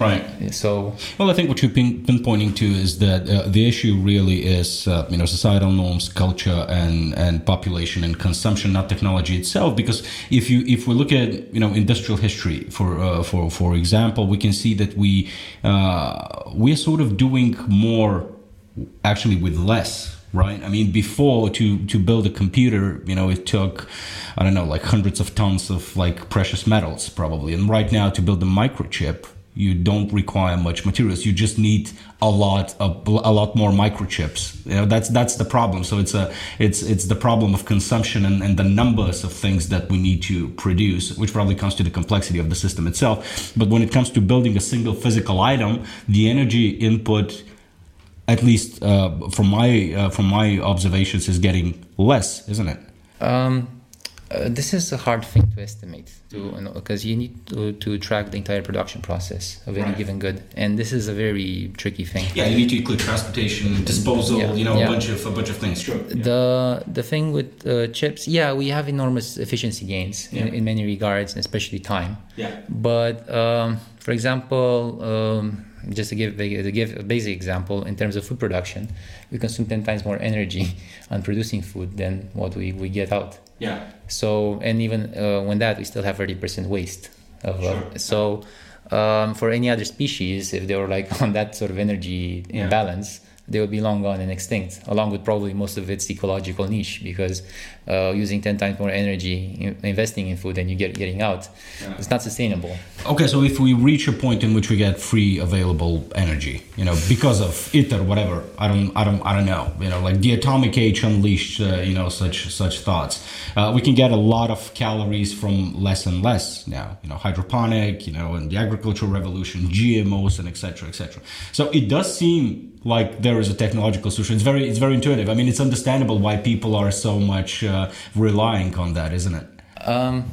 Right. So, Well, I think what you've been, been pointing to is that uh, the issue really is, uh, you know, societal norms, culture, and and population and consumption, not technology itself. Because if you if we look at you know industrial history, for uh, for for example, we can see that we uh, we're sort of doing more actually with less right i mean before to to build a computer you know it took i don't know like hundreds of tons of like precious metals probably and right now to build a microchip you don't require much materials. You just need a lot of a lot more microchips. You know that's that's the problem. So it's a it's it's the problem of consumption and, and the numbers of things that we need to produce which probably comes to the complexity of the system itself. But when it comes to building a single physical item the energy input at least uh, from my uh, from my observations is getting less isn't it? Um, uh, this is a hard thing to estimate, because you need to, to track the entire production process of any Right. given good, and this is a very tricky thing. yeah you need to include transportation disposal Yeah, you know yeah. a bunch of a bunch of things sure The the thing with uh, chips, yeah, we have enormous efficiency gains in, Yeah. in many regards, especially time. yeah But um, for example, um, just to give to give a basic example, in terms of food production, we consume ten times more energy on producing food than what we, we get out. Yeah So and even uh, when that we still have thirty percent waste. Of, uh, Sure. so um, for any other species, if they were like on that sort of energy Yeah. imbalance, they would be long gone and extinct, along with probably most of its ecological niche, because uh, using ten times more energy in, investing in food than you get getting out, Yeah. it's not sustainable. Okay, so if we reach a point in which we get free available energy, you know, because of it or whatever, I don't, I don't, I don't know, you know, like the atomic age unleashed, uh, you know, such such thoughts. Uh, we can get a lot of calories from less and less now, you know, hydroponic, you know, and the agricultural revolution, GMOs, and etc. etc. So it does seem like there is a technological solution. It's very, it's very intuitive. I mean, it's understandable why people are so much uh, relying on that, isn't it? Um,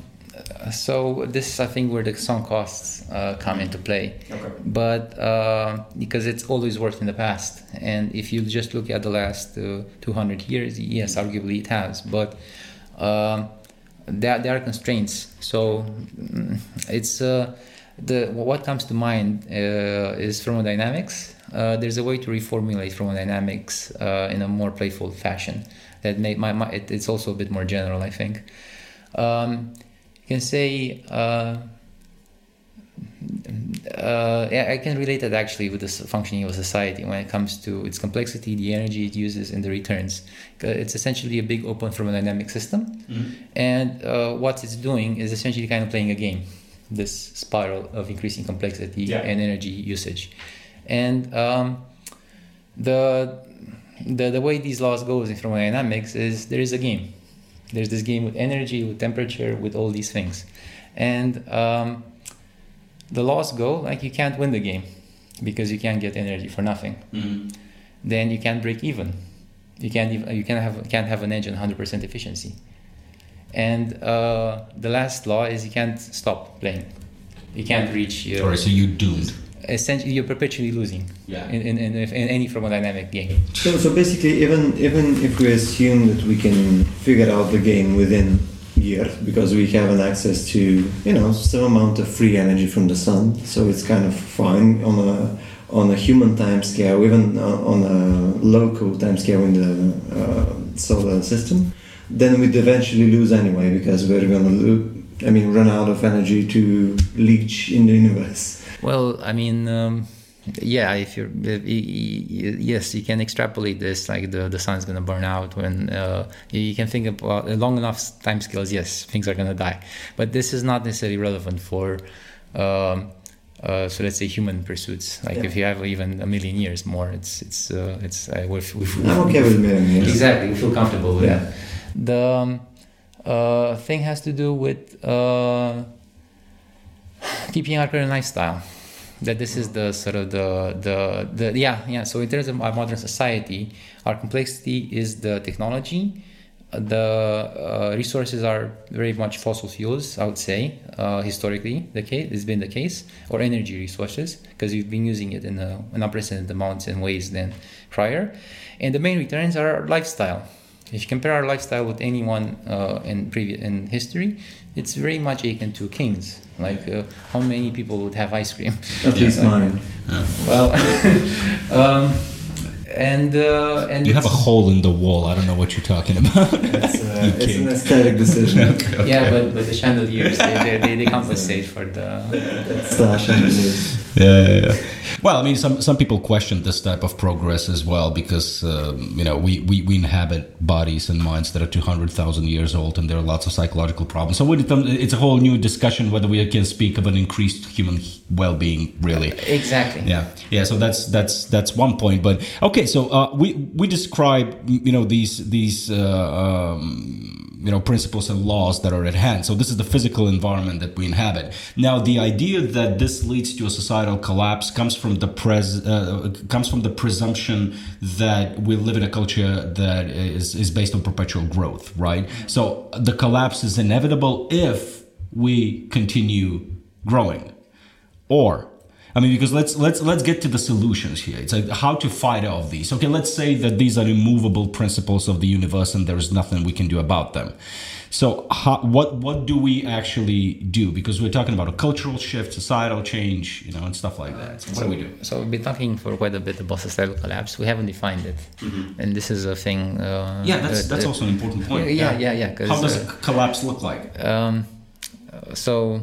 so this I think, where the sunk costs uh, come into play. Okay. But uh, because it's always worked in the past, and if you just look at the last uh, 200 years, yes, arguably it has. But um, there, there are constraints. So mm, it's uh, the what comes to mind uh, is thermodynamics. Uh, there's a way to reformulate thermodynamics uh, in a more playful fashion. That may, my, my, it, it's also a bit more general, I think. Um, you can say uh, uh, yeah, I can relate that actually with the functioning of society when it comes to its complexity, the energy it uses, and the returns. Uh, It's essentially a big open thermodynamic system, and uh, what it's doing is essentially kind of playing a game. This spiral of increasing complexity Yeah. and energy usage, and um, the, the the way these laws goes in thermodynamics is there is a game. There's this game with energy, with temperature, with all these things, and um, the laws go like you can't win the game because you can't get energy for nothing. Then you can't break even. You can't even you can't have can't have an engine 100% efficiency. And uh, the last law is you can't stop playing. You can't reach your Sorry, so you're doomed. Essentially you're perpetually losing Yeah. in, in, in, in any thermodynamic game. So, so basically, even even if we assume that we can figure out the game within years because we have an access to you know some amount of free energy from the sun, so it's kind of fine on a on a human time scale, even uh, on a local time scale in the uh, solar system. Then we'd eventually lose anyway because we're gonna lose. I mean, run out of energy to leach in the universe. Well, I mean, um, yeah if you're if, yes you can extrapolate this like the the sun's going to burn out when uh, you can think about long enough time scales yes things are going to die but this is not necessarily relevant for um, uh, so let's say human pursuits like yeah. if you have even a million years more it's it's uh, it's uh, we I'm okay with a million years exactly we feel comfortable with yeah. It. the um, uh, thing has to do with uh, keeping our current lifestyle. That this is the sort of the, the the yeah yeah. So in terms of our modern society our complexity is the technology. The uh, resources are very much fossil fuels i would say uh, historically the case it's been the case or energy resources because we've been using it in a, an unprecedented amounts and ways than prior. And the main returns are our lifestyle. If you compare our lifestyle with anyone uh, in previous in history it's very much akin to kings. Like, uh, how many people would have ice cream? At least mine. Well, um, and uh, and you have a hole in the wall. I don't know what you're talking about. It's, uh, it's an aesthetic decision. okay, okay. Yeah, but but the chandeliers they, they, they compensate for the. It's the chandeliers. Yeah, yeah, yeah. Well, I mean, some some people question this type of progress as well because um, you know we, we, we inhabit bodies and minds that are two hundred thousand years old, and there are lots of psychological problems. So it's a whole new discussion whether we can speak of an increased human well-being, really. Exactly. Yeah, yeah. So that's that's that's one point. But okay, so uh, we we describe you know these these. Uh, um, you know principles and laws that are at hand. So this is the physical environment that we inhabit. Now the idea that this leads to a societal collapse comes from the pres uh, comes from the presumption that we live in a culture that is is based on perpetual growth right? So the collapse is inevitable if we continue growing. Or I mean, because let's let's let's get to the solutions here. It's like how to fight off these. Okay, let's say that these are immovable principles of the universe, and there is nothing we can do about them. So, how, what what do we actually do? Because we're talking about a cultural shift, societal change, you know, and stuff like that. So, what do we do? So, we've been talking for quite a bit about societal collapse. We haven't defined it, mm-hmm. and this is a thing. Uh, yeah, that's that's also an important point. Yeah, yeah, yeah. yeah how does uh, collapse look like? Um, so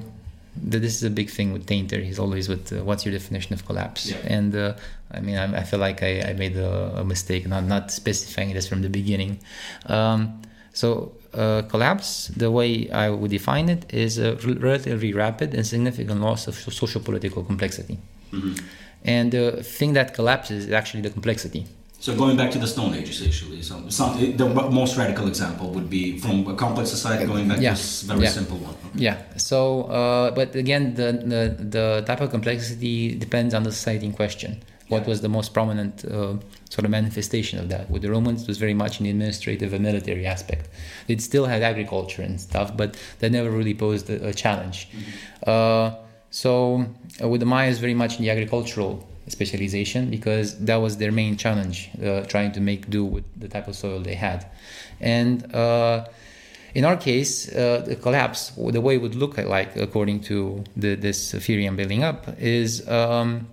this is a big thing with Tainter. He's always with uh, what's your definition of collapse? Yeah. And uh, I mean, I, I, feel like I, I made a, a, mistake not not specifying this from the beginning. Um, so uh, collapse, the way I would define it, is a relatively rapid and significant loss of social political complexity. Mm-hmm. And the thing that collapses is actually the complexity. So going back to the Stone Age, essentially, so some, the most radical example would be from a complex society going back yeah. to a very yeah. simple one. Yeah. So, uh, but again, the, the, the type of complexity depends on the society in question. What was the most prominent uh, sort of manifestation of that? With the Romans, it was very much in the administrative and military aspect. It still had agriculture and stuff, but that never really posed a, a challenge. Mm-hmm. Uh, so, uh, with the Mayas, very much in the agricultural specialization because that was their main challenge, uh, trying to make do with the type of soil they had. And uh, in our case, uh, the collapse, the way it would look like, according to the, this theory I'm building up, is um,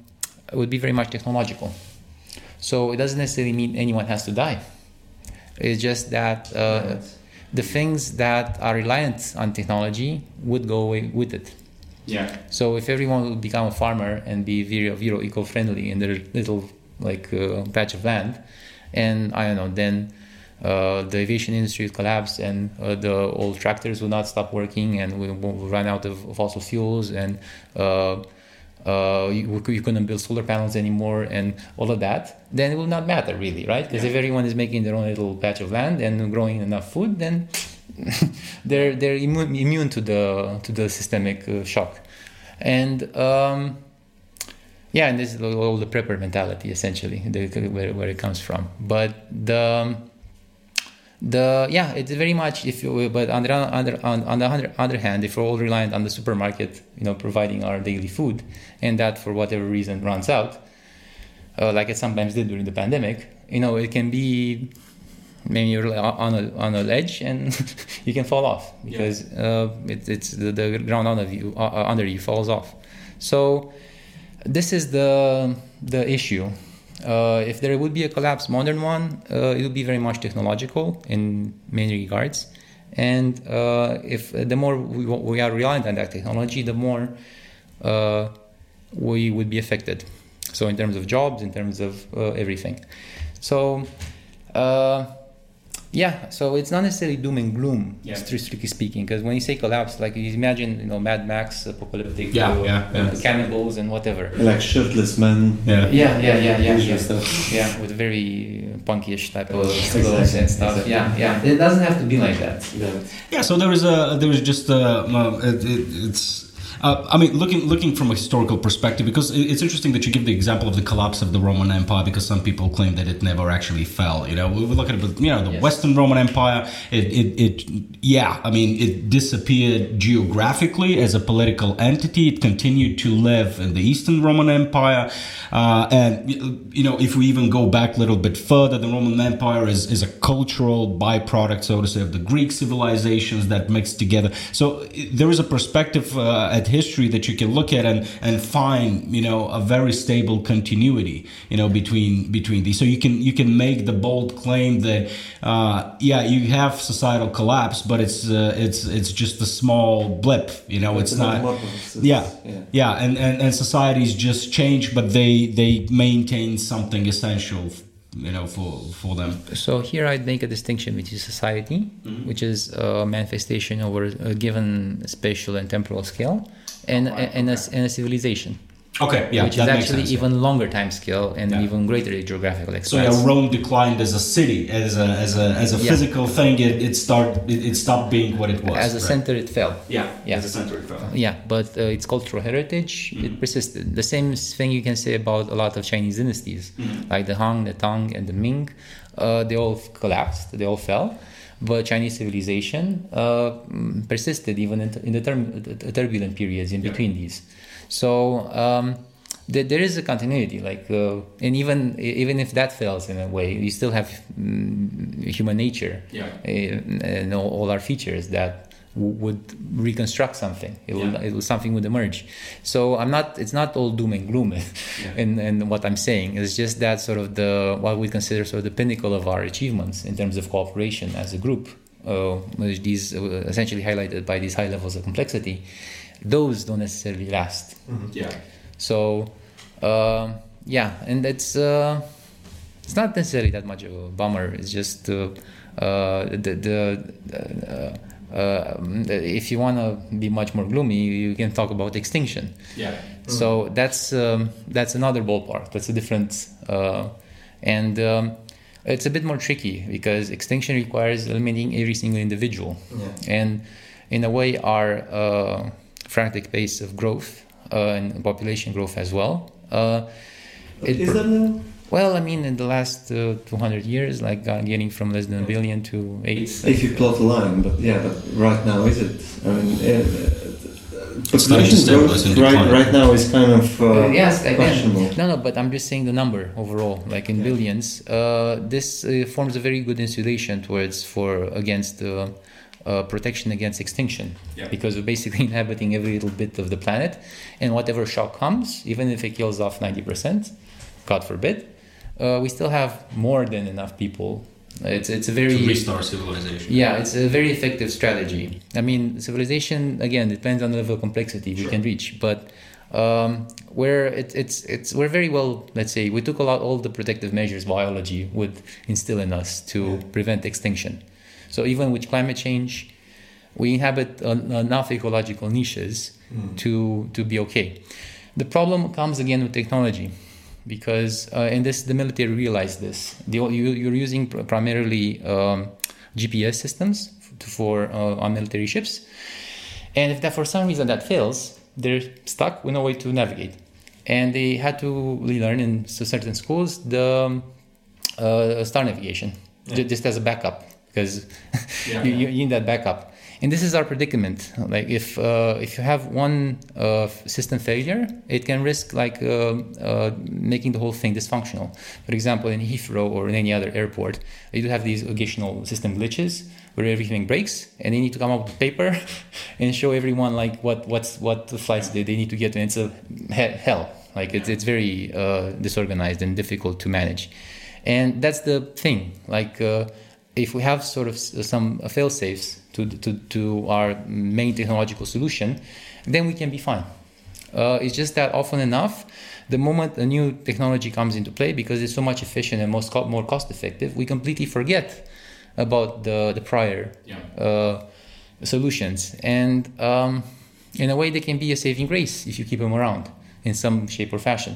it would be very much technological. So it doesn't necessarily mean anyone has to die. It's just that uh, the things that are reliant on technology would go away with it. Yeah. So if everyone would become a farmer and be very, very eco-friendly in their little like uh, patch of land, and I don't know, then uh, the aviation industry would collapse and uh, the old tractors would not stop working and we will run out of fossil fuels and uh, uh, you, you, couldn't build solar panels anymore and all of that, then it will not matter really, right? Because yeah. if everyone is making their own little patch of land and growing enough food, then they're they're immune, immune to the to the systemic uh, shock, and um, yeah, and this is all the prepper mentality essentially, the, where where it comes from. But the the yeah, it's very much if you but on the other on, on the other, hand, if we're all reliant on the supermarket, you know, providing our daily food, and that for whatever reason runs out, uh, like it sometimes did during the pandemic, you know, it can be maybe you're on a on a ledge and you can fall off because yeah. uh, it, it's the, the, ground under you uh, uh, under you falls off. So this is the the issue. Uh, if there would be a collapse, modern one, uh, it would be very much technological in many regards. And uh, if the more we, we, are reliant on that technology, the more we would be affected. So in terms of jobs, in terms of uh, everything. So. Uh, yeah, so it's not necessarily doom and gloom, Yeah. strictly speaking, because when you say collapse, like you imagine, you know, Mad Max, apocalyptic, Yeah, uh, yeah, yeah. cannibals and whatever. Like shirtless men. Yeah. Yeah, yeah, yeah, yeah, Usual yeah. stuff. Yeah, with very punkish type of Exactly, clothes and stuff. exactly. Yeah, yeah. It doesn't have to be like that. Yeah, so there is a there is just a, it, it, it's. Uh, I mean, looking looking from a historical perspective, because it's interesting that you give the example of the collapse of the Roman Empire, because some people claim that it never actually fell. You know, we look at it with you know the Yes. Western Roman Empire. It, it it yeah, I mean, it disappeared geographically as a political entity. It continued to live in the Eastern Roman Empire, uh, and you know, if we even go back a little bit further, the Roman Empire is is a cultural byproduct, so to say, of the Greek civilizations that mixed together. So there is a perspective uh, at history that you can look at and and find, you know, a very stable continuity, you know, between between these. So you can you can make the bold claim that, uh, yeah, you have societal collapse, but it's uh, it's it's just a small blip, you know, it's, not. It's- it's- Yeah, yeah. yeah, and, and, and societies just change, but they they maintain something essential, you know, for for them. So here I'd make a distinction between society, mm-hmm. which is a manifestation over a given spatial and temporal scale, and, oh, Alright, and, a, and a civilization, Okay, yeah, which is actually sense, yeah. even longer time scale and Yeah. even greater geographical So yeah, Rome declined as a city, as a as a as a Yeah. physical thing. It it start it, it stopped being what it was. As a right? center, it fell. Yeah, Yeah. as a center. it fell. Yeah, but uh, its cultural heritage it persisted. The same thing you can say about a lot of Chinese dynasties, like the Han, the Tang, and the Ming. Uh, they all collapsed. They all fell. But Chinese civilization uh, persisted even in, in the term, the turbulent periods in between these. So um, there, there is a continuity. Like, uh, and even even if that fails in a way, you still have mm, human nature Yeah. uh, and all, all our features that w- would reconstruct something. It will, Yeah. it will something would emerge. So I'm not. It's not all doom and gloom, in, in what I'm saying. It's just that sort of the what we consider sort of the pinnacle of our achievements in terms of cooperation as a group. Uh, which these uh, essentially highlighted by these high levels of complexity. Those don't necessarily last. Yeah. So, uh, yeah, and it's uh, it's not necessarily that much of a bummer. It's just uh, uh, the the. Uh, uh, um, if you want to be much more gloomy, you can talk about extinction. Yeah. So that's um, that's another ballpark. That's a different, uh, and um, it's a bit more tricky because extinction requires eliminating every single individual, Yeah. and in a way, our uh, frantic pace of growth uh, and population growth as well. Uh, it Is that now? well, I mean, in the last uh, 200 years, like uh, getting from less than a billion to eight. If you plot a line, but yeah, but right now is it? I mean, uh, It's starting to population stabilize growth right, right now is kind of uh, Uh, yes, again. questionable. No, no, but I'm just saying the number overall, like in Yeah. billions. Uh, this uh, forms a very good insulation towards for against uh, protection against extinction, Yeah. because we're basically inhabiting every little bit of the planet, and whatever shock comes, even if it kills off ninety percent, God forbid, uh, we still have more than enough people. It's it's a very To restart civilization. yeah, it's a very effective strategy. I mean, civilization again depends on the level of complexity we Sure. can reach, but um, where it, it's it's we're very well. Let's say we took a lot all the protective measures biology would instill in us to Yeah. prevent extinction. So even with climate change, we inhabit enough ecological niches Mm. to to be okay. The problem comes again with technology, because uh, and this the military realized this. The, you, you're using pr- primarily um, GPS systems for uh, on military ships, and if that for some reason that fails, they're stuck with no way to navigate, and they had to relearn in certain schools the um, uh, star navigation ju- just as a backup because Yeah. you, you need that backup. And this is our predicament. Like if uh, if you have one uh, system failure, it can risk like uh, uh, making the whole thing dysfunctional. For example, in Heathrow or in any other airport, you do have these occasional system glitches where everything breaks, and they need to come up with paper and show everyone like what what's what the flights they, they need to get to. And it's a he- hell. Like it's it's very uh, disorganized and difficult to manage. And that's the thing. Like uh, if we have sort of some fail safes to, to, to our main technological solution, then we can be fine. Uh, it's just that often enough, the moment a new technology comes into play, because it's so much efficient and most co- more cost effective, we completely forget about the the prior Yeah. uh, solutions, and um, in a way, they can be a saving grace if you keep them around in some shape or fashion.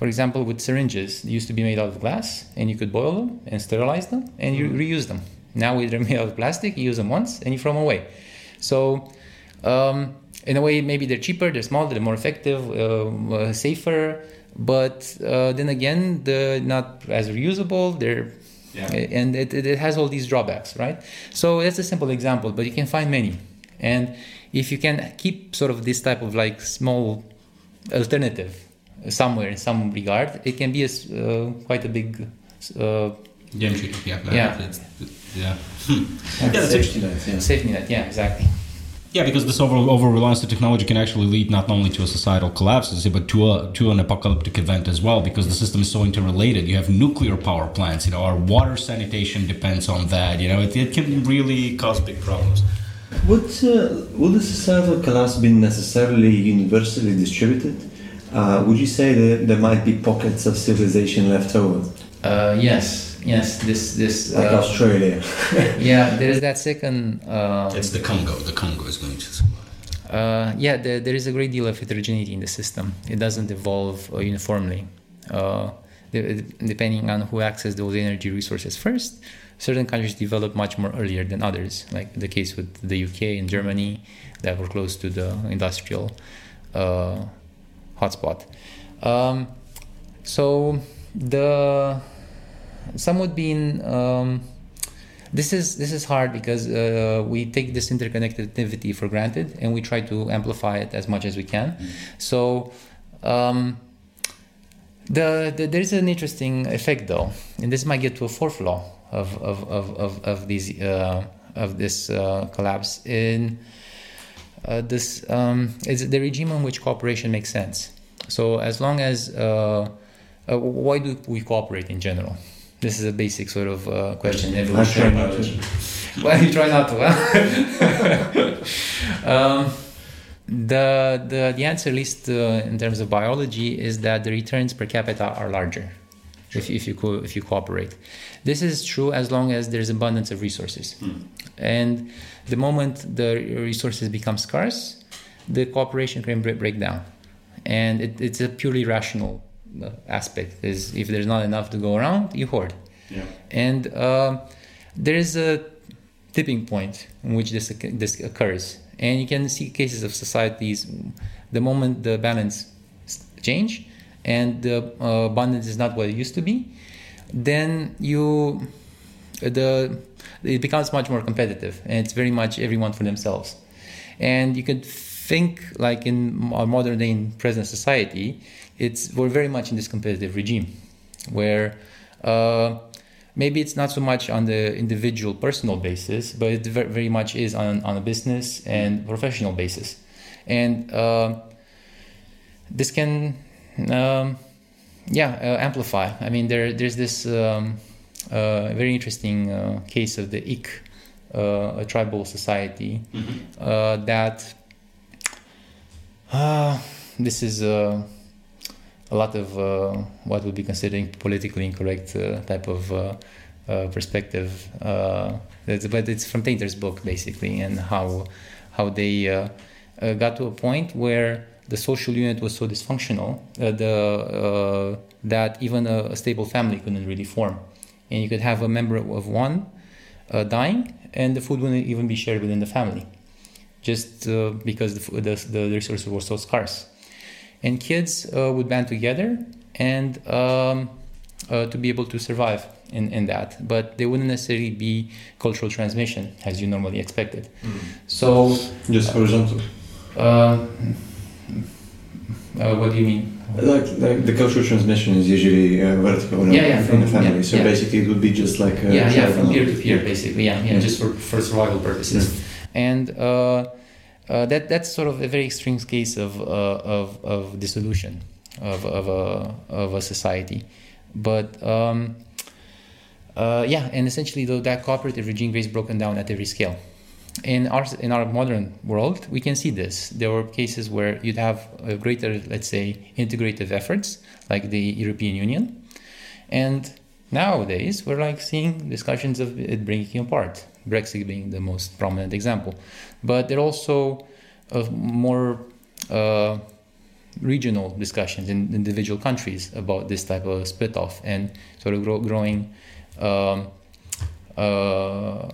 For example, with syringes, they used to be made out of glass, and you could boil them and sterilize them, and you reuse them. Now they're made out of plastic, you use them once, and you throw them away. So, um, in a way, maybe they're cheaper, they're smaller, they're more effective, uh, uh, safer. But uh, then again, they're not as reusable. They're Yeah. and it, it it has all these drawbacks, right? So that's a simple example, but you can find many. And if you can keep sort of this type of like small alternative somewhere in some regard, it can be a, s- uh, quite a big. Uh, Game changer. Yeah. Yeah. It's- yeah. Yeah, that's safety net, yeah. Safety net, yeah, exactly. Yeah, because this over over reliance to technology can actually lead not only to a societal collapse, I say, but to a to an apocalyptic event as well. Because the system is so interrelated. You have nuclear power plants. You know, our water sanitation depends on that. You know, it, it can really cause big problems. Would, uh, would the societal collapse be necessarily universally distributed? Uh, would you say that there might be pockets of civilization left over, Uh, yes, yes. This this. like Uh, Australia? yeah, there is that second. Uh, It's the Congo. The Congo is going to. Uh, yeah, there, there is a great deal of heterogeneity in the system. It doesn't evolve uh, uniformly. Uh, de- depending on who accesses those energy resources first, certain countries develop much more earlier than others, like the case with the UK and Germany that were close to the industrial uh, hotspot. Um, so the some would be in um, this is this is hard because uh, we take this interconnectivity for granted and we try to amplify it as much as we can. So um, the, the there's an interesting effect though, and this might get to a fourth law of of of of, of these uh, of this uh, collapse in uh, this um, is the regime in which cooperation makes sense. So as long as uh, uh, why do we cooperate in general? This is a basic sort of uh, question. in I try evolutionary not biology. Well, you try not to. Huh? um, the, the the answer, at least uh, in terms of biology, is that the returns per capita are larger if, if you co- if you cooperate. This is true as long as there's abundance of resources, and the moment the resources become scarce, the cooperation can break, break down, and it, it's a purely rational uh, aspect. Is if there's not enough to go around, you hoard. Yeah. And uh, there is a tipping point in which this this occurs, and you can see cases of societies. The moment the balance change and the uh, abundance is not what it used to be, then you the it becomes much more competitive, and it's very much everyone for themselves. And you could think like in our modern day in present society, it's we're very much in this competitive regime, where uh, maybe it's not so much on the individual personal basis, but it very much is on, on a business and professional basis. And uh, this can, um, yeah, uh, amplify. I mean, there, there's this um, uh, very interesting uh, case of the Ik, uh, a tribal society, uh, that uh, this is uh, a lot of uh, what would be considered politically incorrect uh, type of uh, uh, perspective. Uh, but it's from Tainter's book basically, and how how they uh, uh, got to a point where the social unit was so dysfunctional uh, the, uh, that even a, a stable family couldn't really form, and you could have a member of one uh, dying, and the food wouldn't even be shared within the family, just uh, because the, the, the resources were so scarce. And kids uh, would band together and um, uh, to be able to survive in, in that. But they wouldn't necessarily be cultural transmission as you normally expected. So Just horizontal. uh, uh, what do you mean? Like, like the cultural transmission is usually uh, vertical in, Yeah, yeah, in from- the family. yeah, so basically, it would be just like yeah yeah from peer to peer basically yeah yeah Yeah. just for, for survival purposes. And uh, uh, that that's sort of a very extreme case of uh, of, of dissolution of, of a of a society. But um, uh, yeah and essentially though that cooperative regime is broken down at every scale in our in our modern world, we can see this. There were cases where you'd have greater, let's say, integrative efforts, like the European Union, and nowadays we're like seeing discussions of it breaking apart. Brexit being the most prominent example, but there are also uh, more uh, regional discussions in individual countries about this type of split off and sort of grow, growing um, uh,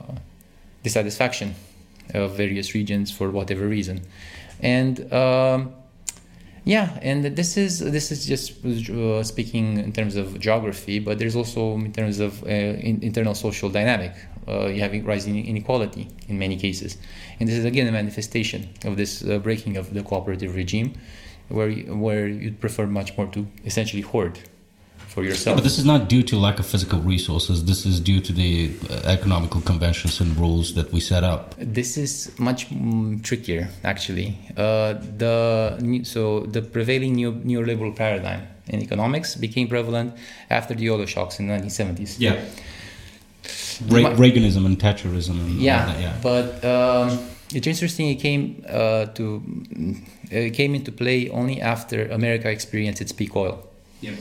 dissatisfaction of various regions for whatever reason. And um, yeah, and this is this is just uh, speaking in terms of geography, but there's also in terms of uh, in, internal social dynamic. Uh, you have rising inequality in many cases, and this is again a manifestation of this uh, breaking of the cooperative regime, where where you'd prefer much more to essentially hoard for yourself. Yeah, but this is not due to lack of physical resources. This is due to the uh, economical conventions and rules that we set up. This is much mm, trickier, actually. Uh, the so the prevailing neo, neoliberal paradigm in economics became prevalent after the oil shocks in the 1970s. Yeah. Re- Reaganism and Thatcherism. And yeah, that, yeah. But um, it's interesting. It came uh, to it came into play only after America experienced its peak oil. Yeah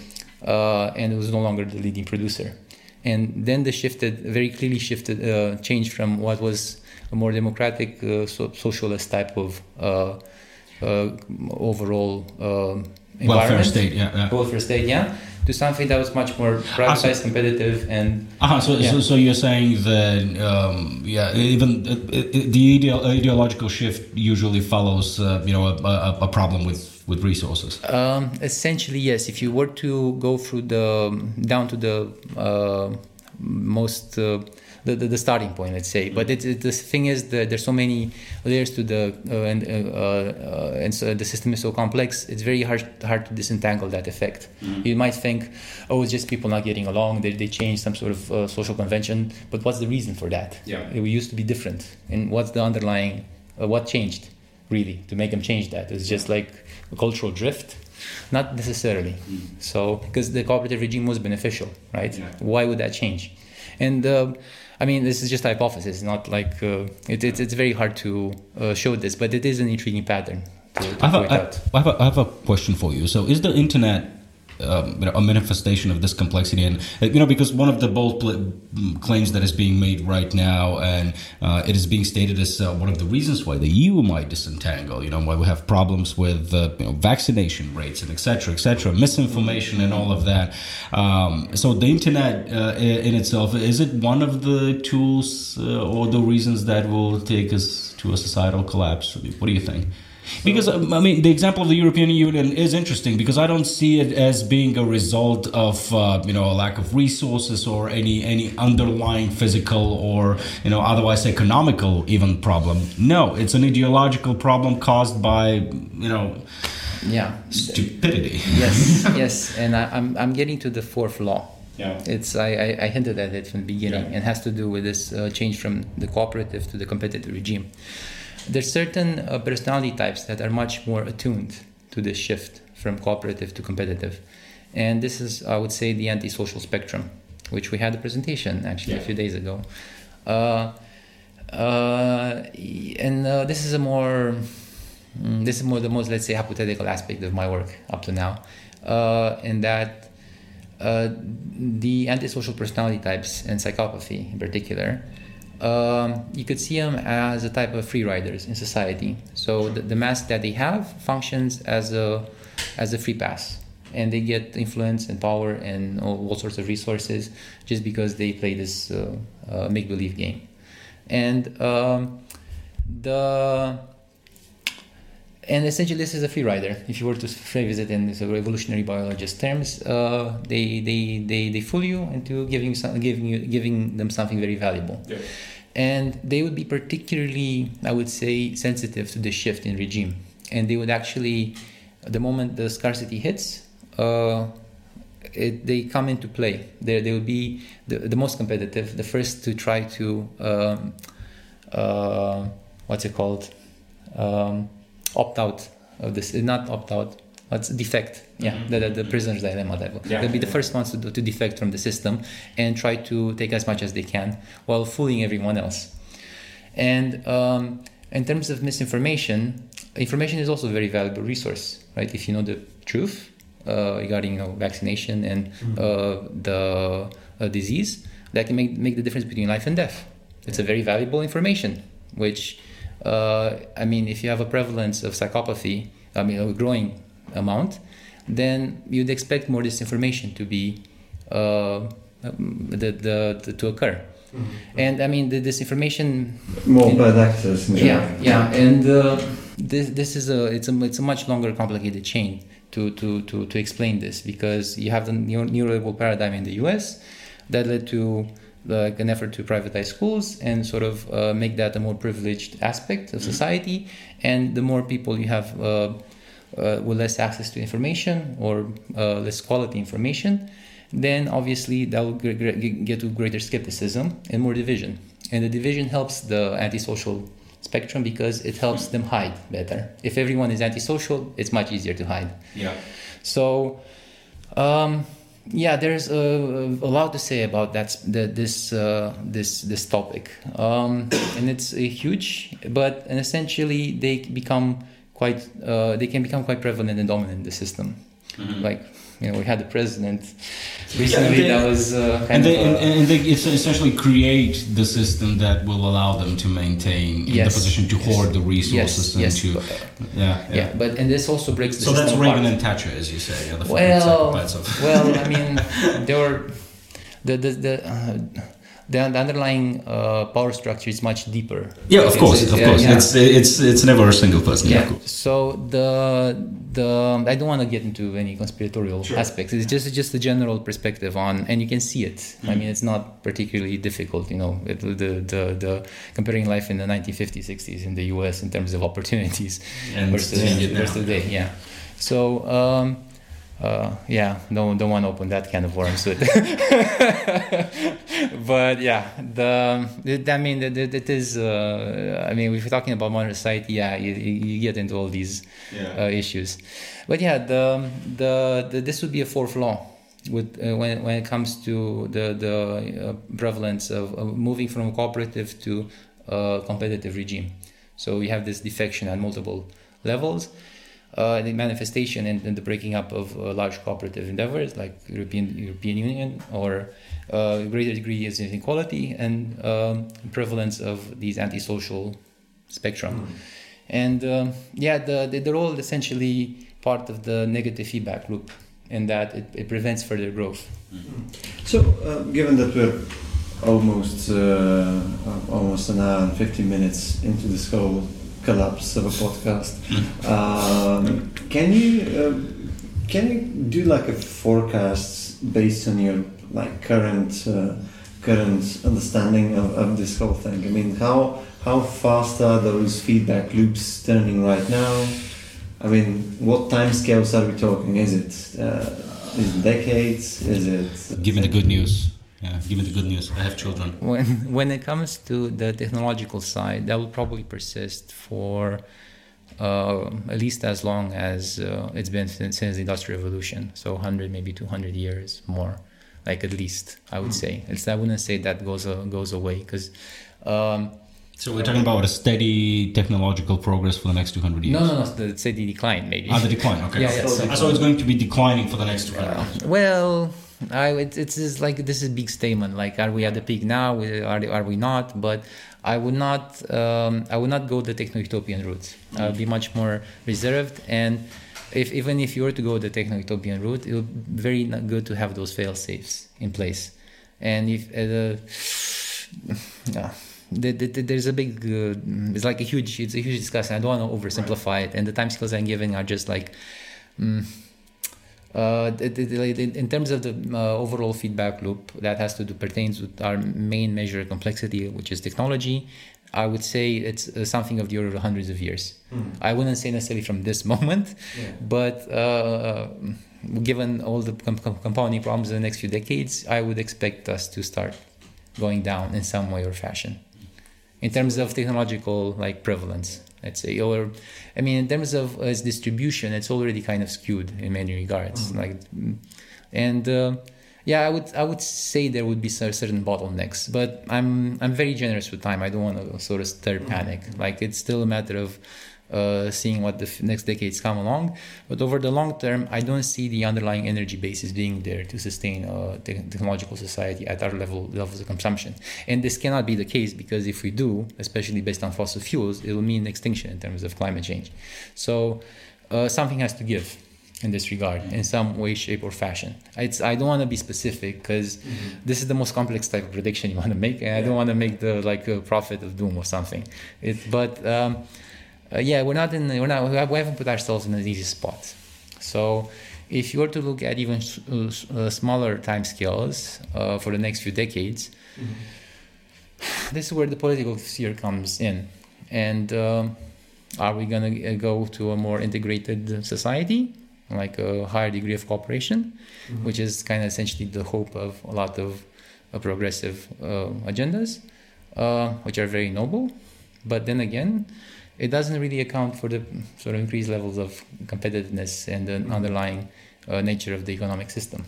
uh, and it was no longer the leading producer. And then the shifted, very clearly shifted, uh, changed from what was a more democratic, uh, so socialist type of uh, uh, overall uh, welfare state, yeah, yeah, welfare state, yeah, to something that was much more privatized, competitive, and. Uh-huh, so, yeah. so, so you're saying that, um, yeah, even the ideo- ideological shift usually follows, you know, a, a, a problem with with resources? Um, essentially, yes. If you were to go through the down to the uh, most uh, the, the, the, starting point, let's say. But it, it, the thing is that there's so many layers to the uh, and uh, uh, and so the system is so complex. It's very hard hard to disentangle that effect. Mm-hmm. You might think, oh, it's just people not getting along. They they changed some sort of uh, social convention. But what's the reason for that? Yeah, it used to be different. And what's the underlying? what changed really to make them change that? It's just like cultural drift? Not necessarily. Mm. So, because the cooperative regime was beneficial, right? Yeah. Why would that change? And uh, I mean, this is just hypothesis, not like uh, it, it, it's very hard to uh, show this, but it is an intriguing pattern. To, to I, have a, I, have a, I have a question for you. So, is the internet um, you know, a manifestation of this complexity. And uh, you know, because one of the bold pl- claims that is being made right now, and uh, it is being stated as uh, one of the reasons why the EU might disentangle. You know, why we have problems with uh, you know, vaccination rates and etc. etc. misinformation and all of that. Um, so the internet uh, in itself is it one of the tools uh, or the reasons that will take us to a societal collapse? What do you think? Because um, I mean, the example of the European Union is interesting because I don't see it as being a result of uh, you know a lack of resources or any any underlying physical or you know otherwise economical even problem. No, it's an ideological problem caused by you know yeah stupidity. Yes, yes, and I, am I'm, I'm getting to the fourth law. Yeah. It's I, I, I hinted at it from the beginning yeah. and has to do with this uh, change from the cooperative to the competitive regime. There's certain uh, personality types that are much more attuned to this shift from cooperative to competitive. And this is, I would say, the antisocial spectrum, which we had a presentation actually yeah. a few days ago. Uh, uh, and uh, this is a more, mm, this is more the most, let's say, hypothetical aspect of my work up to now, uh, in that uh, the antisocial personality types and psychopathy in particular um, you could see them as a type of free riders in society. So the, the mask that they have functions as a as a free pass, and they get influence and power and all, all sorts of resources just because they play this uh, uh, make believe game. And um, the and essentially this is a free rider. If you were to phrase it in of evolutionary biologist terms, uh, they, they, they, they fool you into giving, some, giving, you, giving them something very valuable. Yeah. And they would be particularly, I would say, sensitive to the shift in regime. And they would actually, the moment the scarcity hits, uh, it, they come into play. They, they would be the, the most competitive, the first to try to, um, uh, what's it called? Um, opt out of this, not opt out, it's defect. Yeah, mm-hmm. the, the, the, prisoner's dilemma. Yeah. They'll be the first ones to, do, to defect from the system and try to take as much as they can while fooling everyone else. And um, in terms of misinformation, information is also a very valuable resource, right? If you know the truth uh, regarding you know vaccination and uh, the uh, disease, that can make make the difference between life and death. It's a very valuable information, which uh, I mean, if you have a prevalence of psychopathy, I mean, a growing amount, then you'd expect more disinformation to be uh, um, the, the, the, to occur. And I mean, the disinformation. More in- bad actors. in yeah, yeah, and uh, this this is a it's a it's a much longer, complicated chain to to to to explain this because you have the neoliberal paradigm in the U.S. that led to like an effort to privatize schools and sort of uh, make that a more privileged aspect of society, and the more people you have. Uh, uh, with less access to information or uh, less quality information, then obviously that will get to greater skepticism and more division. And the division helps the antisocial spectrum because it helps them hide better. If everyone is antisocial, it's much easier to hide. Yeah. So, um, yeah, there's a, a lot to say about that the, this uh, this this topic, um, and it's uh, huge. But and essentially, they become quite uh, they can become quite prevalent and dominant in the system. Like you know, we had a president recently they- that was uh, kind And they, of. and, uh, and they essentially create the system that will allow them to maintain in the position to hoard the yes, resources and yes, to but- yeah, yeah. yeah, but and this also breaks the So that's Reagan apart. and Thatcher, as you say, the fucking Well, well, I mean, there were the the the, uh, the the underlying uh, power structure is much deeper. Yeah, of It's- course, it's- of course. yeah. It's it's it's never a single person. Yeah, yeah. So the the I don't want to get into any conspiratorial aspects. It's just just a general perspective on, and you can see it. Mm-hmm. I mean, it's not particularly difficult. You know, it, the the the comparing life in the 1950s, 60s in the U.S. in terms of opportunities And versus versus today. Yeah. So. Um, uh, yeah, don't don't want to open that kind of worms. But, but yeah, the it, I mean, it, it is. Uh, I mean, if we're talking about modern society, yeah, you, you get into all these uh, issues. But yeah, the, the the this would be a fourth law with uh, when when it comes to the the uh, prevalence of, moving from a cooperative to a competitive regime. So we have this defection at multiple levels. Uh, the manifestation and, and the breaking up of uh, large cooperative endeavors like European European Union or uh, greater degree of inequality and um, prevalence of these antisocial spectrum. And um, yeah, the, the, they're all essentially part of the negative feedback loop in that it, it prevents further growth. So, uh, given that we're almost uh, almost an hour and 15 minutes into this whole collapse of a podcast, um, can you uh, can you do like a forecast based on your like current uh, current understanding of, of this whole thing? I mean, how how fast are those feedback loops turning right now? I mean, what time scales are we talking? Is it uh, is it decades? Is it? Give me the good news. Yeah, give me the good news. I have children. When, when it comes to the technological side, that will probably persist for uh, at least as long as uh, it's been since, since the Industrial Revolution. So 100, maybe 200 years more, like at least, I would say. It's, I wouldn't say that goes, uh, goes away because. Um, So we're talking about a steady technological progress for the next 200 years. no, no, no, the steady decline, maybe. Ah, the decline. Okay. Yeah, yeah, so- so, it's going to be declining for the next 200 Uh, years. well, I it, it's just like this is a big statement. Like, are we at the peak now? We- Are are we not? But I would not. Um, I would not go the techno-utopian route. I would be much more reserved. And if even if you were to go the techno-utopian route, it would be very good to have those fail safes in place. And if uh, the yeah. The, the, the- there's a big, uh, it's like a huge, it's a huge discussion. I don't want to oversimplify it, and the time scales I'm giving are just like, mm, uh, in terms of the uh, overall feedback loop that has to do pertains with our main measure of complexity, which is technology. I would say it's uh, something of the order of hundreds of years. I wouldn't say necessarily from this moment, but uh, given all the com- com- compounding problems in the next few decades, I would expect us to start going down in some way or fashion in terms of technological like prevalence let's say or i mean in terms of uh, its distribution it's already kind of skewed in many regards like mm, and uh, yeah, I would I would say there would be certain bottlenecks, but I'm I'm very generous with time. I don't want to sort of stir panic. Like it's still a matter of uh, seeing what the f- next decades come along. But over the long term, I don't see the underlying energy basis being there to sustain a te- technological society at our level levels of consumption. And this cannot be the case because if we do, especially based on fossil fuels, it will mean extinction in terms of climate change. So uh, something has to give in this regard in some way shape or fashion it's i don't want to be specific because mm-hmm. this is the most complex type of prediction you want to make and yeah. i don't want to make the like a prophet of doom or something it but um, uh, yeah we're not in we're not we haven't put ourselves in an easy spot so if you were to look at even uh, uh, smaller time scales uh, for the next few decades mm-hmm. this is where the political sphere comes in and um, are we going to uh, go to a more integrated society like a higher degree of cooperation, mm-hmm. which is kind of essentially the hope of a lot of uh, progressive uh, agendas, uh, which are very noble. But then again, it doesn't really account for the sort of increased levels of competitiveness and the mm-hmm. underlying uh, nature of the economic system.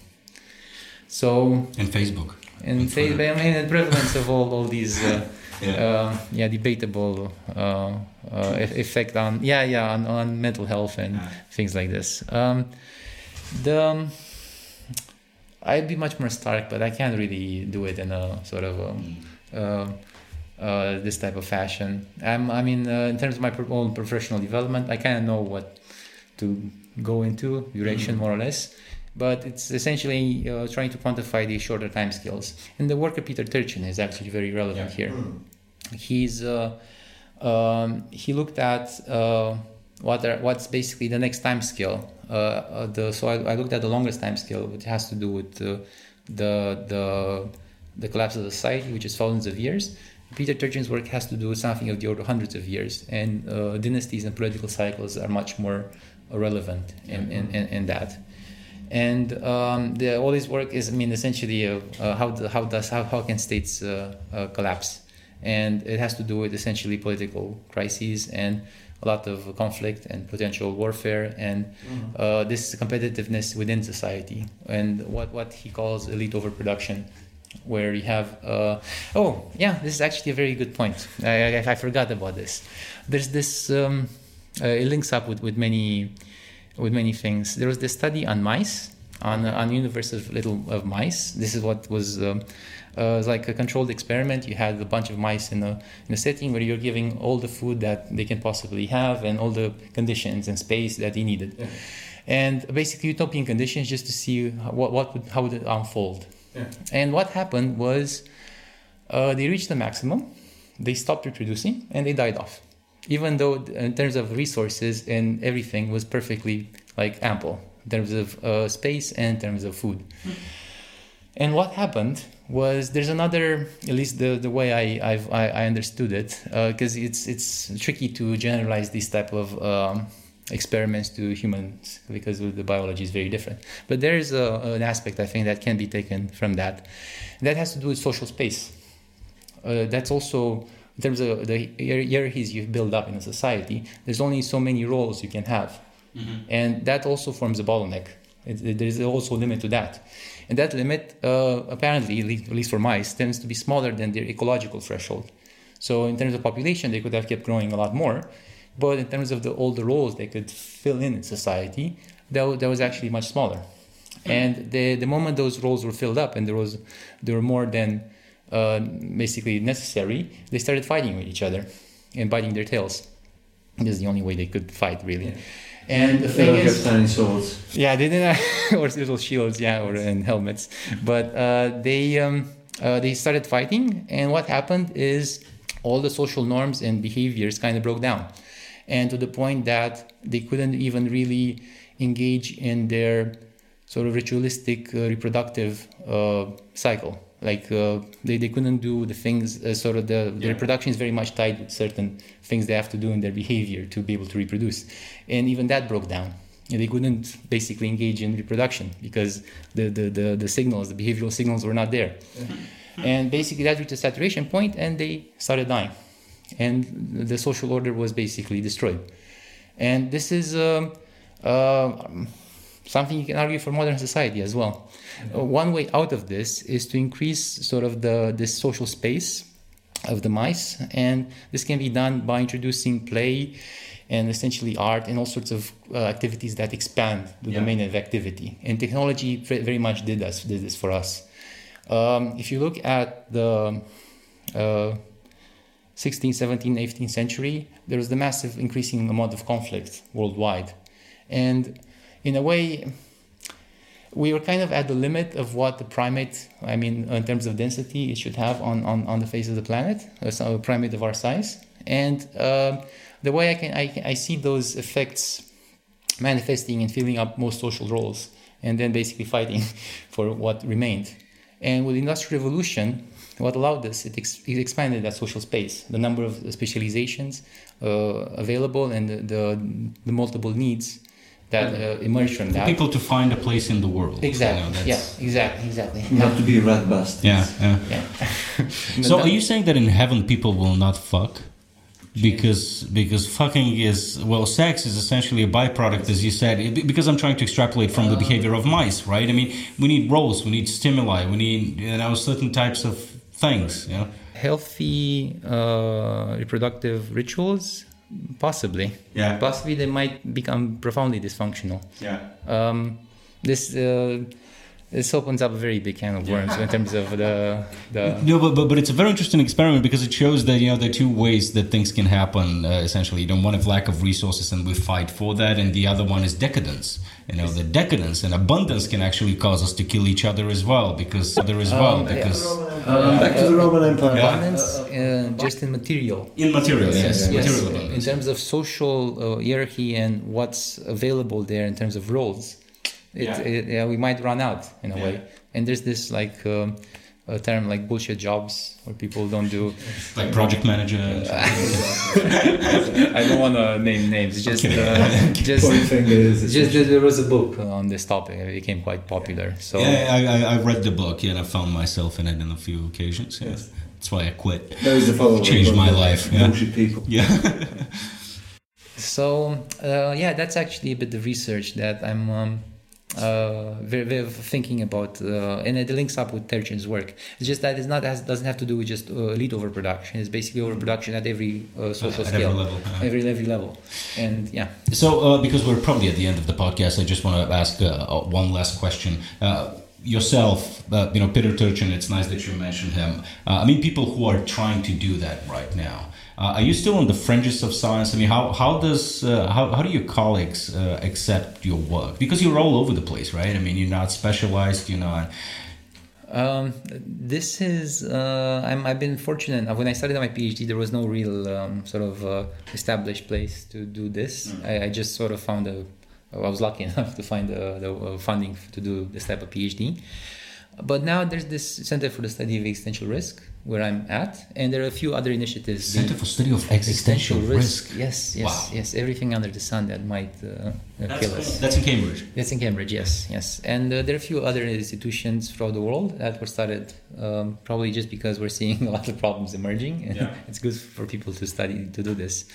So and Facebook and Facebook, I mean, the prevalence of all all these. Uh, yeah. Uh, yeah, debatable uh, uh, effect on yeah yeah on, on mental health and yeah. things like this. Um, the um, I'd be much more stark, but I can't really do it in a sort of a, um, uh, this type of fashion. I'm, I mean, uh, in terms of my own professional development, I kind of know what to go into direction mm-hmm. more or less but it's essentially uh, trying to quantify the shorter time scales. And the work of Peter Turchin is actually very relevant yeah. here. Mm. He's uh, um, he looked at uh, what are, what's basically the next time scale. Uh, uh, the so I, I, looked at the longest time scale, which has to do with the the the collapse of the society, which is thousands of years. Peter Turchin's work has to do with something of the order of hundreds of years, and uh, dynasties and political cycles are much more relevant in, in, in, in that and um, the, all this work is, I mean, essentially uh, uh, how how does how, how can states uh, uh, collapse, and it has to do with essentially political crises and a lot of conflict and potential warfare and mm-hmm. this competitiveness within society and what what he calls elite overproduction. Where you have, uh, oh yeah, this is actually a very good point. I, I, I forgot about this. There's this, um, it links up with, with many with many things. There was this study on mice, on on universe of little of mice. This is what was. Um, uh, like a controlled experiment. You had a bunch of mice in a, in a setting where you're giving all the food that they can possibly have and all the conditions and space that they needed. Yeah. And basically utopian conditions just to see what, what would, how would it unfold. Yeah. And what happened was uh, they reached the maximum, they stopped reproducing, and they died off even though in terms of resources and everything was perfectly like ample in terms of uh, space and in terms of food. And what happened was there's another, at least the, the way I, I've, I, I understood it, because uh, it's it's tricky to generalize this type of um, experiments to humans because the biology is very different. But there is a, an aspect I think that can be taken from that. That has to do with social space. Uh, that's also in terms of the hierarchies you build up in a society, there's only so many roles you can have. Mm-hmm. And that also forms a bottleneck. It, there's also a limit to that. And that limit, uh, apparently, at least for mice, tends to be smaller than their ecological threshold. So, in terms of population, they could have kept growing a lot more. But in terms of the all the roles they could fill in in society, that, that was actually much smaller. And the, the moment those roles were filled up and there was there were more than uh, basically necessary, they started fighting with each other and biting their tails. This is the only way they could fight, really. Yeah. And the thing is, tiny swords. Yeah, they didn't, or little shields, yeah, or and helmets. But uh, they um, uh, they started fighting, and what happened is all the social norms and behaviors kind of broke down, and to the point that they couldn't even really engage in their sort of ritualistic uh, reproductive uh, cycle. Like uh, they, they couldn't do the things uh, sort of the, the yeah. reproduction is very much tied with certain things they have to do in their behavior to be able to reproduce. And even that broke down. And they couldn't basically engage in reproduction because the, the, the, the signals the behavioral signals were not there. And basically that reached a saturation point and they started dying and the social order was basically destroyed and this is um, uh, something you can argue for modern society as well. Uh, one way out of this is to increase sort of the this social space of the mice, and this can be done by introducing play and essentially art and all sorts of uh, activities that expand the Yeah. domain of activity. And technology very much did us did this for us. Um, if you look at the uh, 16th, 17th, 18th century, there was the massive increasing amount of conflict worldwide. And in a way, we were kind of at the limit of what the primate, I mean, in terms of density, it should have on, on, on the face of the planet, a primate of our size. And um the way I can I, I see those effects manifesting and filling up most social roles, and then basically fighting for what remained. And with the Industrial Revolution, what allowed this, it, ex- it expanded that social space, the number of specializations uh, available, and the, the, the multiple needs that uh, emerged from For that. people to find a place in the world. you Exactly. know, yeah. that's- Exactly. Exactly. Not to be rat busted. Yeah, yeah. Yeah. So are you saying that in heaven people will not fuck? Because because fucking is well, sex is essentially a byproduct, as you said. Because I'm trying to extrapolate from the behavior of mice, right? I mean, we need roles, we need stimuli, we need you know certain types of things. You know? healthy uh, reproductive rituals? Possibly. Yeah. Possibly they might become profoundly dysfunctional. Yeah. Um, this uh, this opens up a very big can of worms in terms of the the. No, but, but but it's a very interesting experiment because it shows that you know there are two ways that things can happen. Uh, essentially, you know, one is lack of resources, and we fight for that, and the other one is decadence. You know, the decadence and abundance can actually cause us to kill each other as well because other as well Um, yeah. because Uh, back to the Roman Empire. Abundance uh, just in material. in material, yes, Yes, material in terms of social uh, hierarchy and what's available there in terms of roles, it, Yeah. it, yeah, we might run out in a Yeah. way. And there's this like um, a term like bullshit jobs where people don't do. like project manager. I don't want to name names. Just, uh, just, fingers. just that there was a book on this topic. It became quite popular. So yeah, I, I, I read the book, yeah, and I found myself in it on a few occasions. Yeah. That's why I quit. That was the follow-up. Changed my life, yeah. Bullshit people. Yeah. So uh, yeah, that's actually a bit of research that I'm um, uh, very, very thinking about, uh, and it links up with Turchin's work. It's just that it's not has, doesn't have to do with just uh, elite overproduction. It's basically overproduction at every uh, social At every scale, level, uh-huh. every every level, and yeah. So, uh, because we're probably at the end of the podcast, I just want to ask uh, one last question. Uh, yourself, uh, you know, Peter Turchin, it's nice that you mentioned him. Uh, I mean, people who are trying to do that right now. Uh, are you still on the fringes of science? I mean, how, how does uh, how, how do your colleagues uh, accept your work? Because you're all over the place, right? I mean, you're not specialized. You're not. Um, this is uh, I'm, I've been fortunate. When I started my PhD, there was no real um, sort of uh, established place to do this. I, I just sort of found a. I was lucky enough to find the, the funding to do this type of PhD. But now there's this Center for the Study of Existential Risk where I'm at, and there are a few other initiatives. Center for Study of Existential Risk. Yes, yes, Wow. yes. Everything under the sun that might uh, uh, kill us. That's in Cambridge. That's in Cambridge, yes, yes. And uh, there are a few other institutions throughout the world that were started um, probably just because we're seeing a lot of problems emerging. And Yeah. it's good for people to study to do this.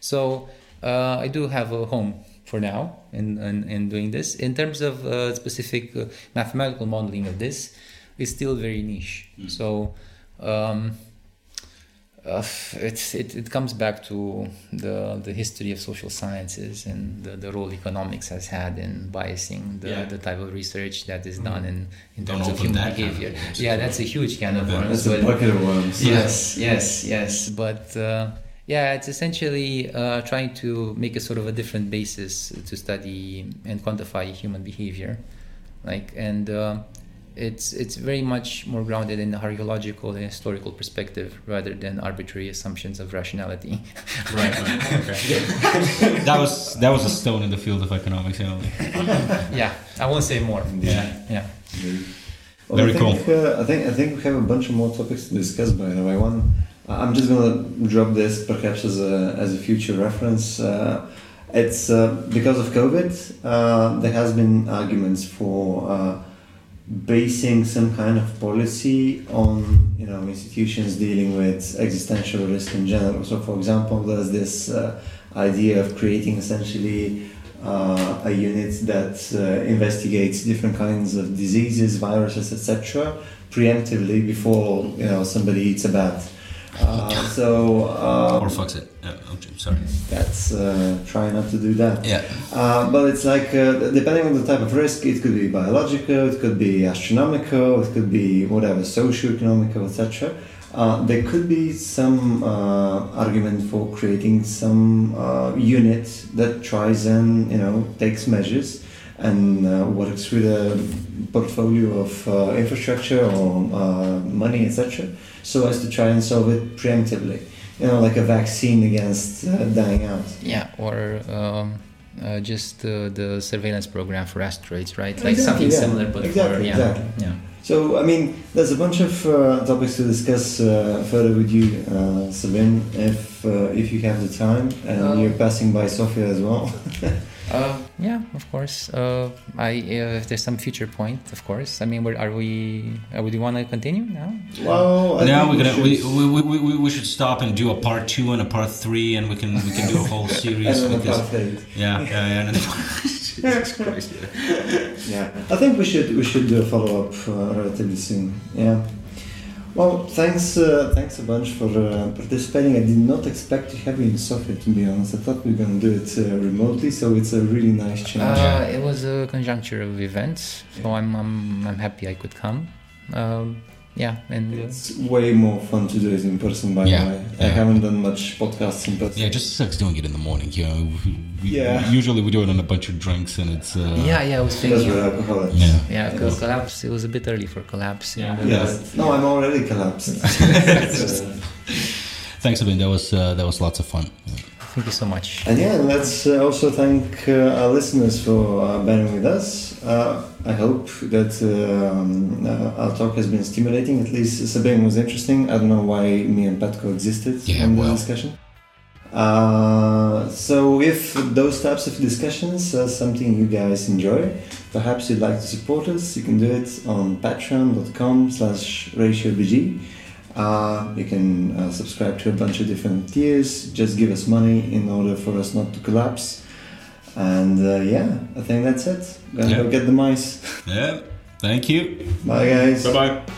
So uh, I do have a home for now in, in, in doing this. In terms of uh, specific uh, mathematical modeling of this, it's still very niche. So um, uh, it's, it, it comes back to the, the history of social sciences and the, the role economics has had in biasing the, Yeah. the type of research that is done in, in Don't terms of human that can of behavior. yeah, that's a huge can of worms. That's a bucket of worms. Yes, yes, yes. But uh, yeah, it's essentially uh, trying to make a sort of a different basis to study and quantify human behavior, like and. It's it's very much more grounded in a archaeological and historical perspective rather than arbitrary assumptions of rationality. Right. right. Okay. that was that was a stone in the field of economics. You know. yeah, I won't say more. Yeah. yeah. Well, Very I think, Uh, I think I think we have a bunch of more topics to discuss. By the way, one I'm just gonna drop this perhaps as a as a future reference. Uh, it's uh, because of COVID. Uh, there has been arguments for uh, basing some kind of policy on you know institutions dealing with existential risk in general. So, for example, there's this uh, idea of creating essentially uh, a unit that uh, investigates different kinds of diseases, viruses, etc., preemptively before you know somebody eats a bat. Uh, so uh, or fucks it. Okay, sorry. that's uh, try not to do that. Yeah. Uh, but it's like uh, depending on the type of risk, it could be biological, it could be astronomical, it could be whatever, socio-economical, etc. Uh, there could be some uh, argument for creating some uh, unit that tries and you know takes measures and uh, works with a portfolio of uh, infrastructure or uh, money, etc., so as to try and solve it preemptively. You know, like a vaccine against uh, dying out. Yeah, or um, uh, just uh, the surveillance program for asteroids, right? Like Exactly, something yeah. similar, but Exactly, for yeah, exactly. yeah. So, I mean, there's a bunch of uh, topics to discuss uh, further with you, uh, Sabin, if uh, if you have the time and Um, you're passing by Sofia as well. Uh, yeah, of course. Uh, I uh, if there's some future point, of course. I mean, where are we? Uh, would you want to continue now? well, I now we're gonna we, should- we, we, we, we should stop and do a part two and a part three and we can we can do a whole series and then with this. Yeah, yeah, yeah. and Jesus Christ. Yeah. Yeah, I think we should we should do a follow up uh, relatively soon. Yeah. Well, thanks uh, thanks a bunch for uh, participating. I did not expect to have you in Sofia, to be honest. I thought we were gonna do it uh, remotely, so it's a really nice change. Uh, it was a conjuncture of events, so I'm I'm, I'm happy I could come. Um, yeah, and uh, It's way more fun to do it in person, by Yeah, the way. I yeah. haven't done much podcasts in person. Yeah, it just sucks doing it in the morning. You know, we, we- Yeah. Usually we do it on a bunch of drinks, and it's. Uh, yeah, yeah, I was Because thinking. we're alcoholics. Yeah. Yeah, because collapse. It was a bit early for collapse. Yeah. and, uh, Yes. No, I'm already collapsed. Thanks, Sabin. That was uh, that was lots of fun. Thank you so much. and yeah, let's uh, also thank uh, our listeners for uh, bearing with us. Uh, I hope that um, uh, our talk has been stimulating. At least Sabin was interesting. I don't know why me and Pat coexisted Yeah, in the well. discussion. Uh, so if those types of discussions are something you guys enjoy, perhaps you'd like to support us, you can do it on patreon.com slash ratiobg. Uh, you can uh, subscribe to a bunch of different tiers, just give us money in order for us not to collapse. And uh, yeah, I think that's it. Gonna Yeah. go get the mice. Yeah. Thank you. Bye guys. Bye bye.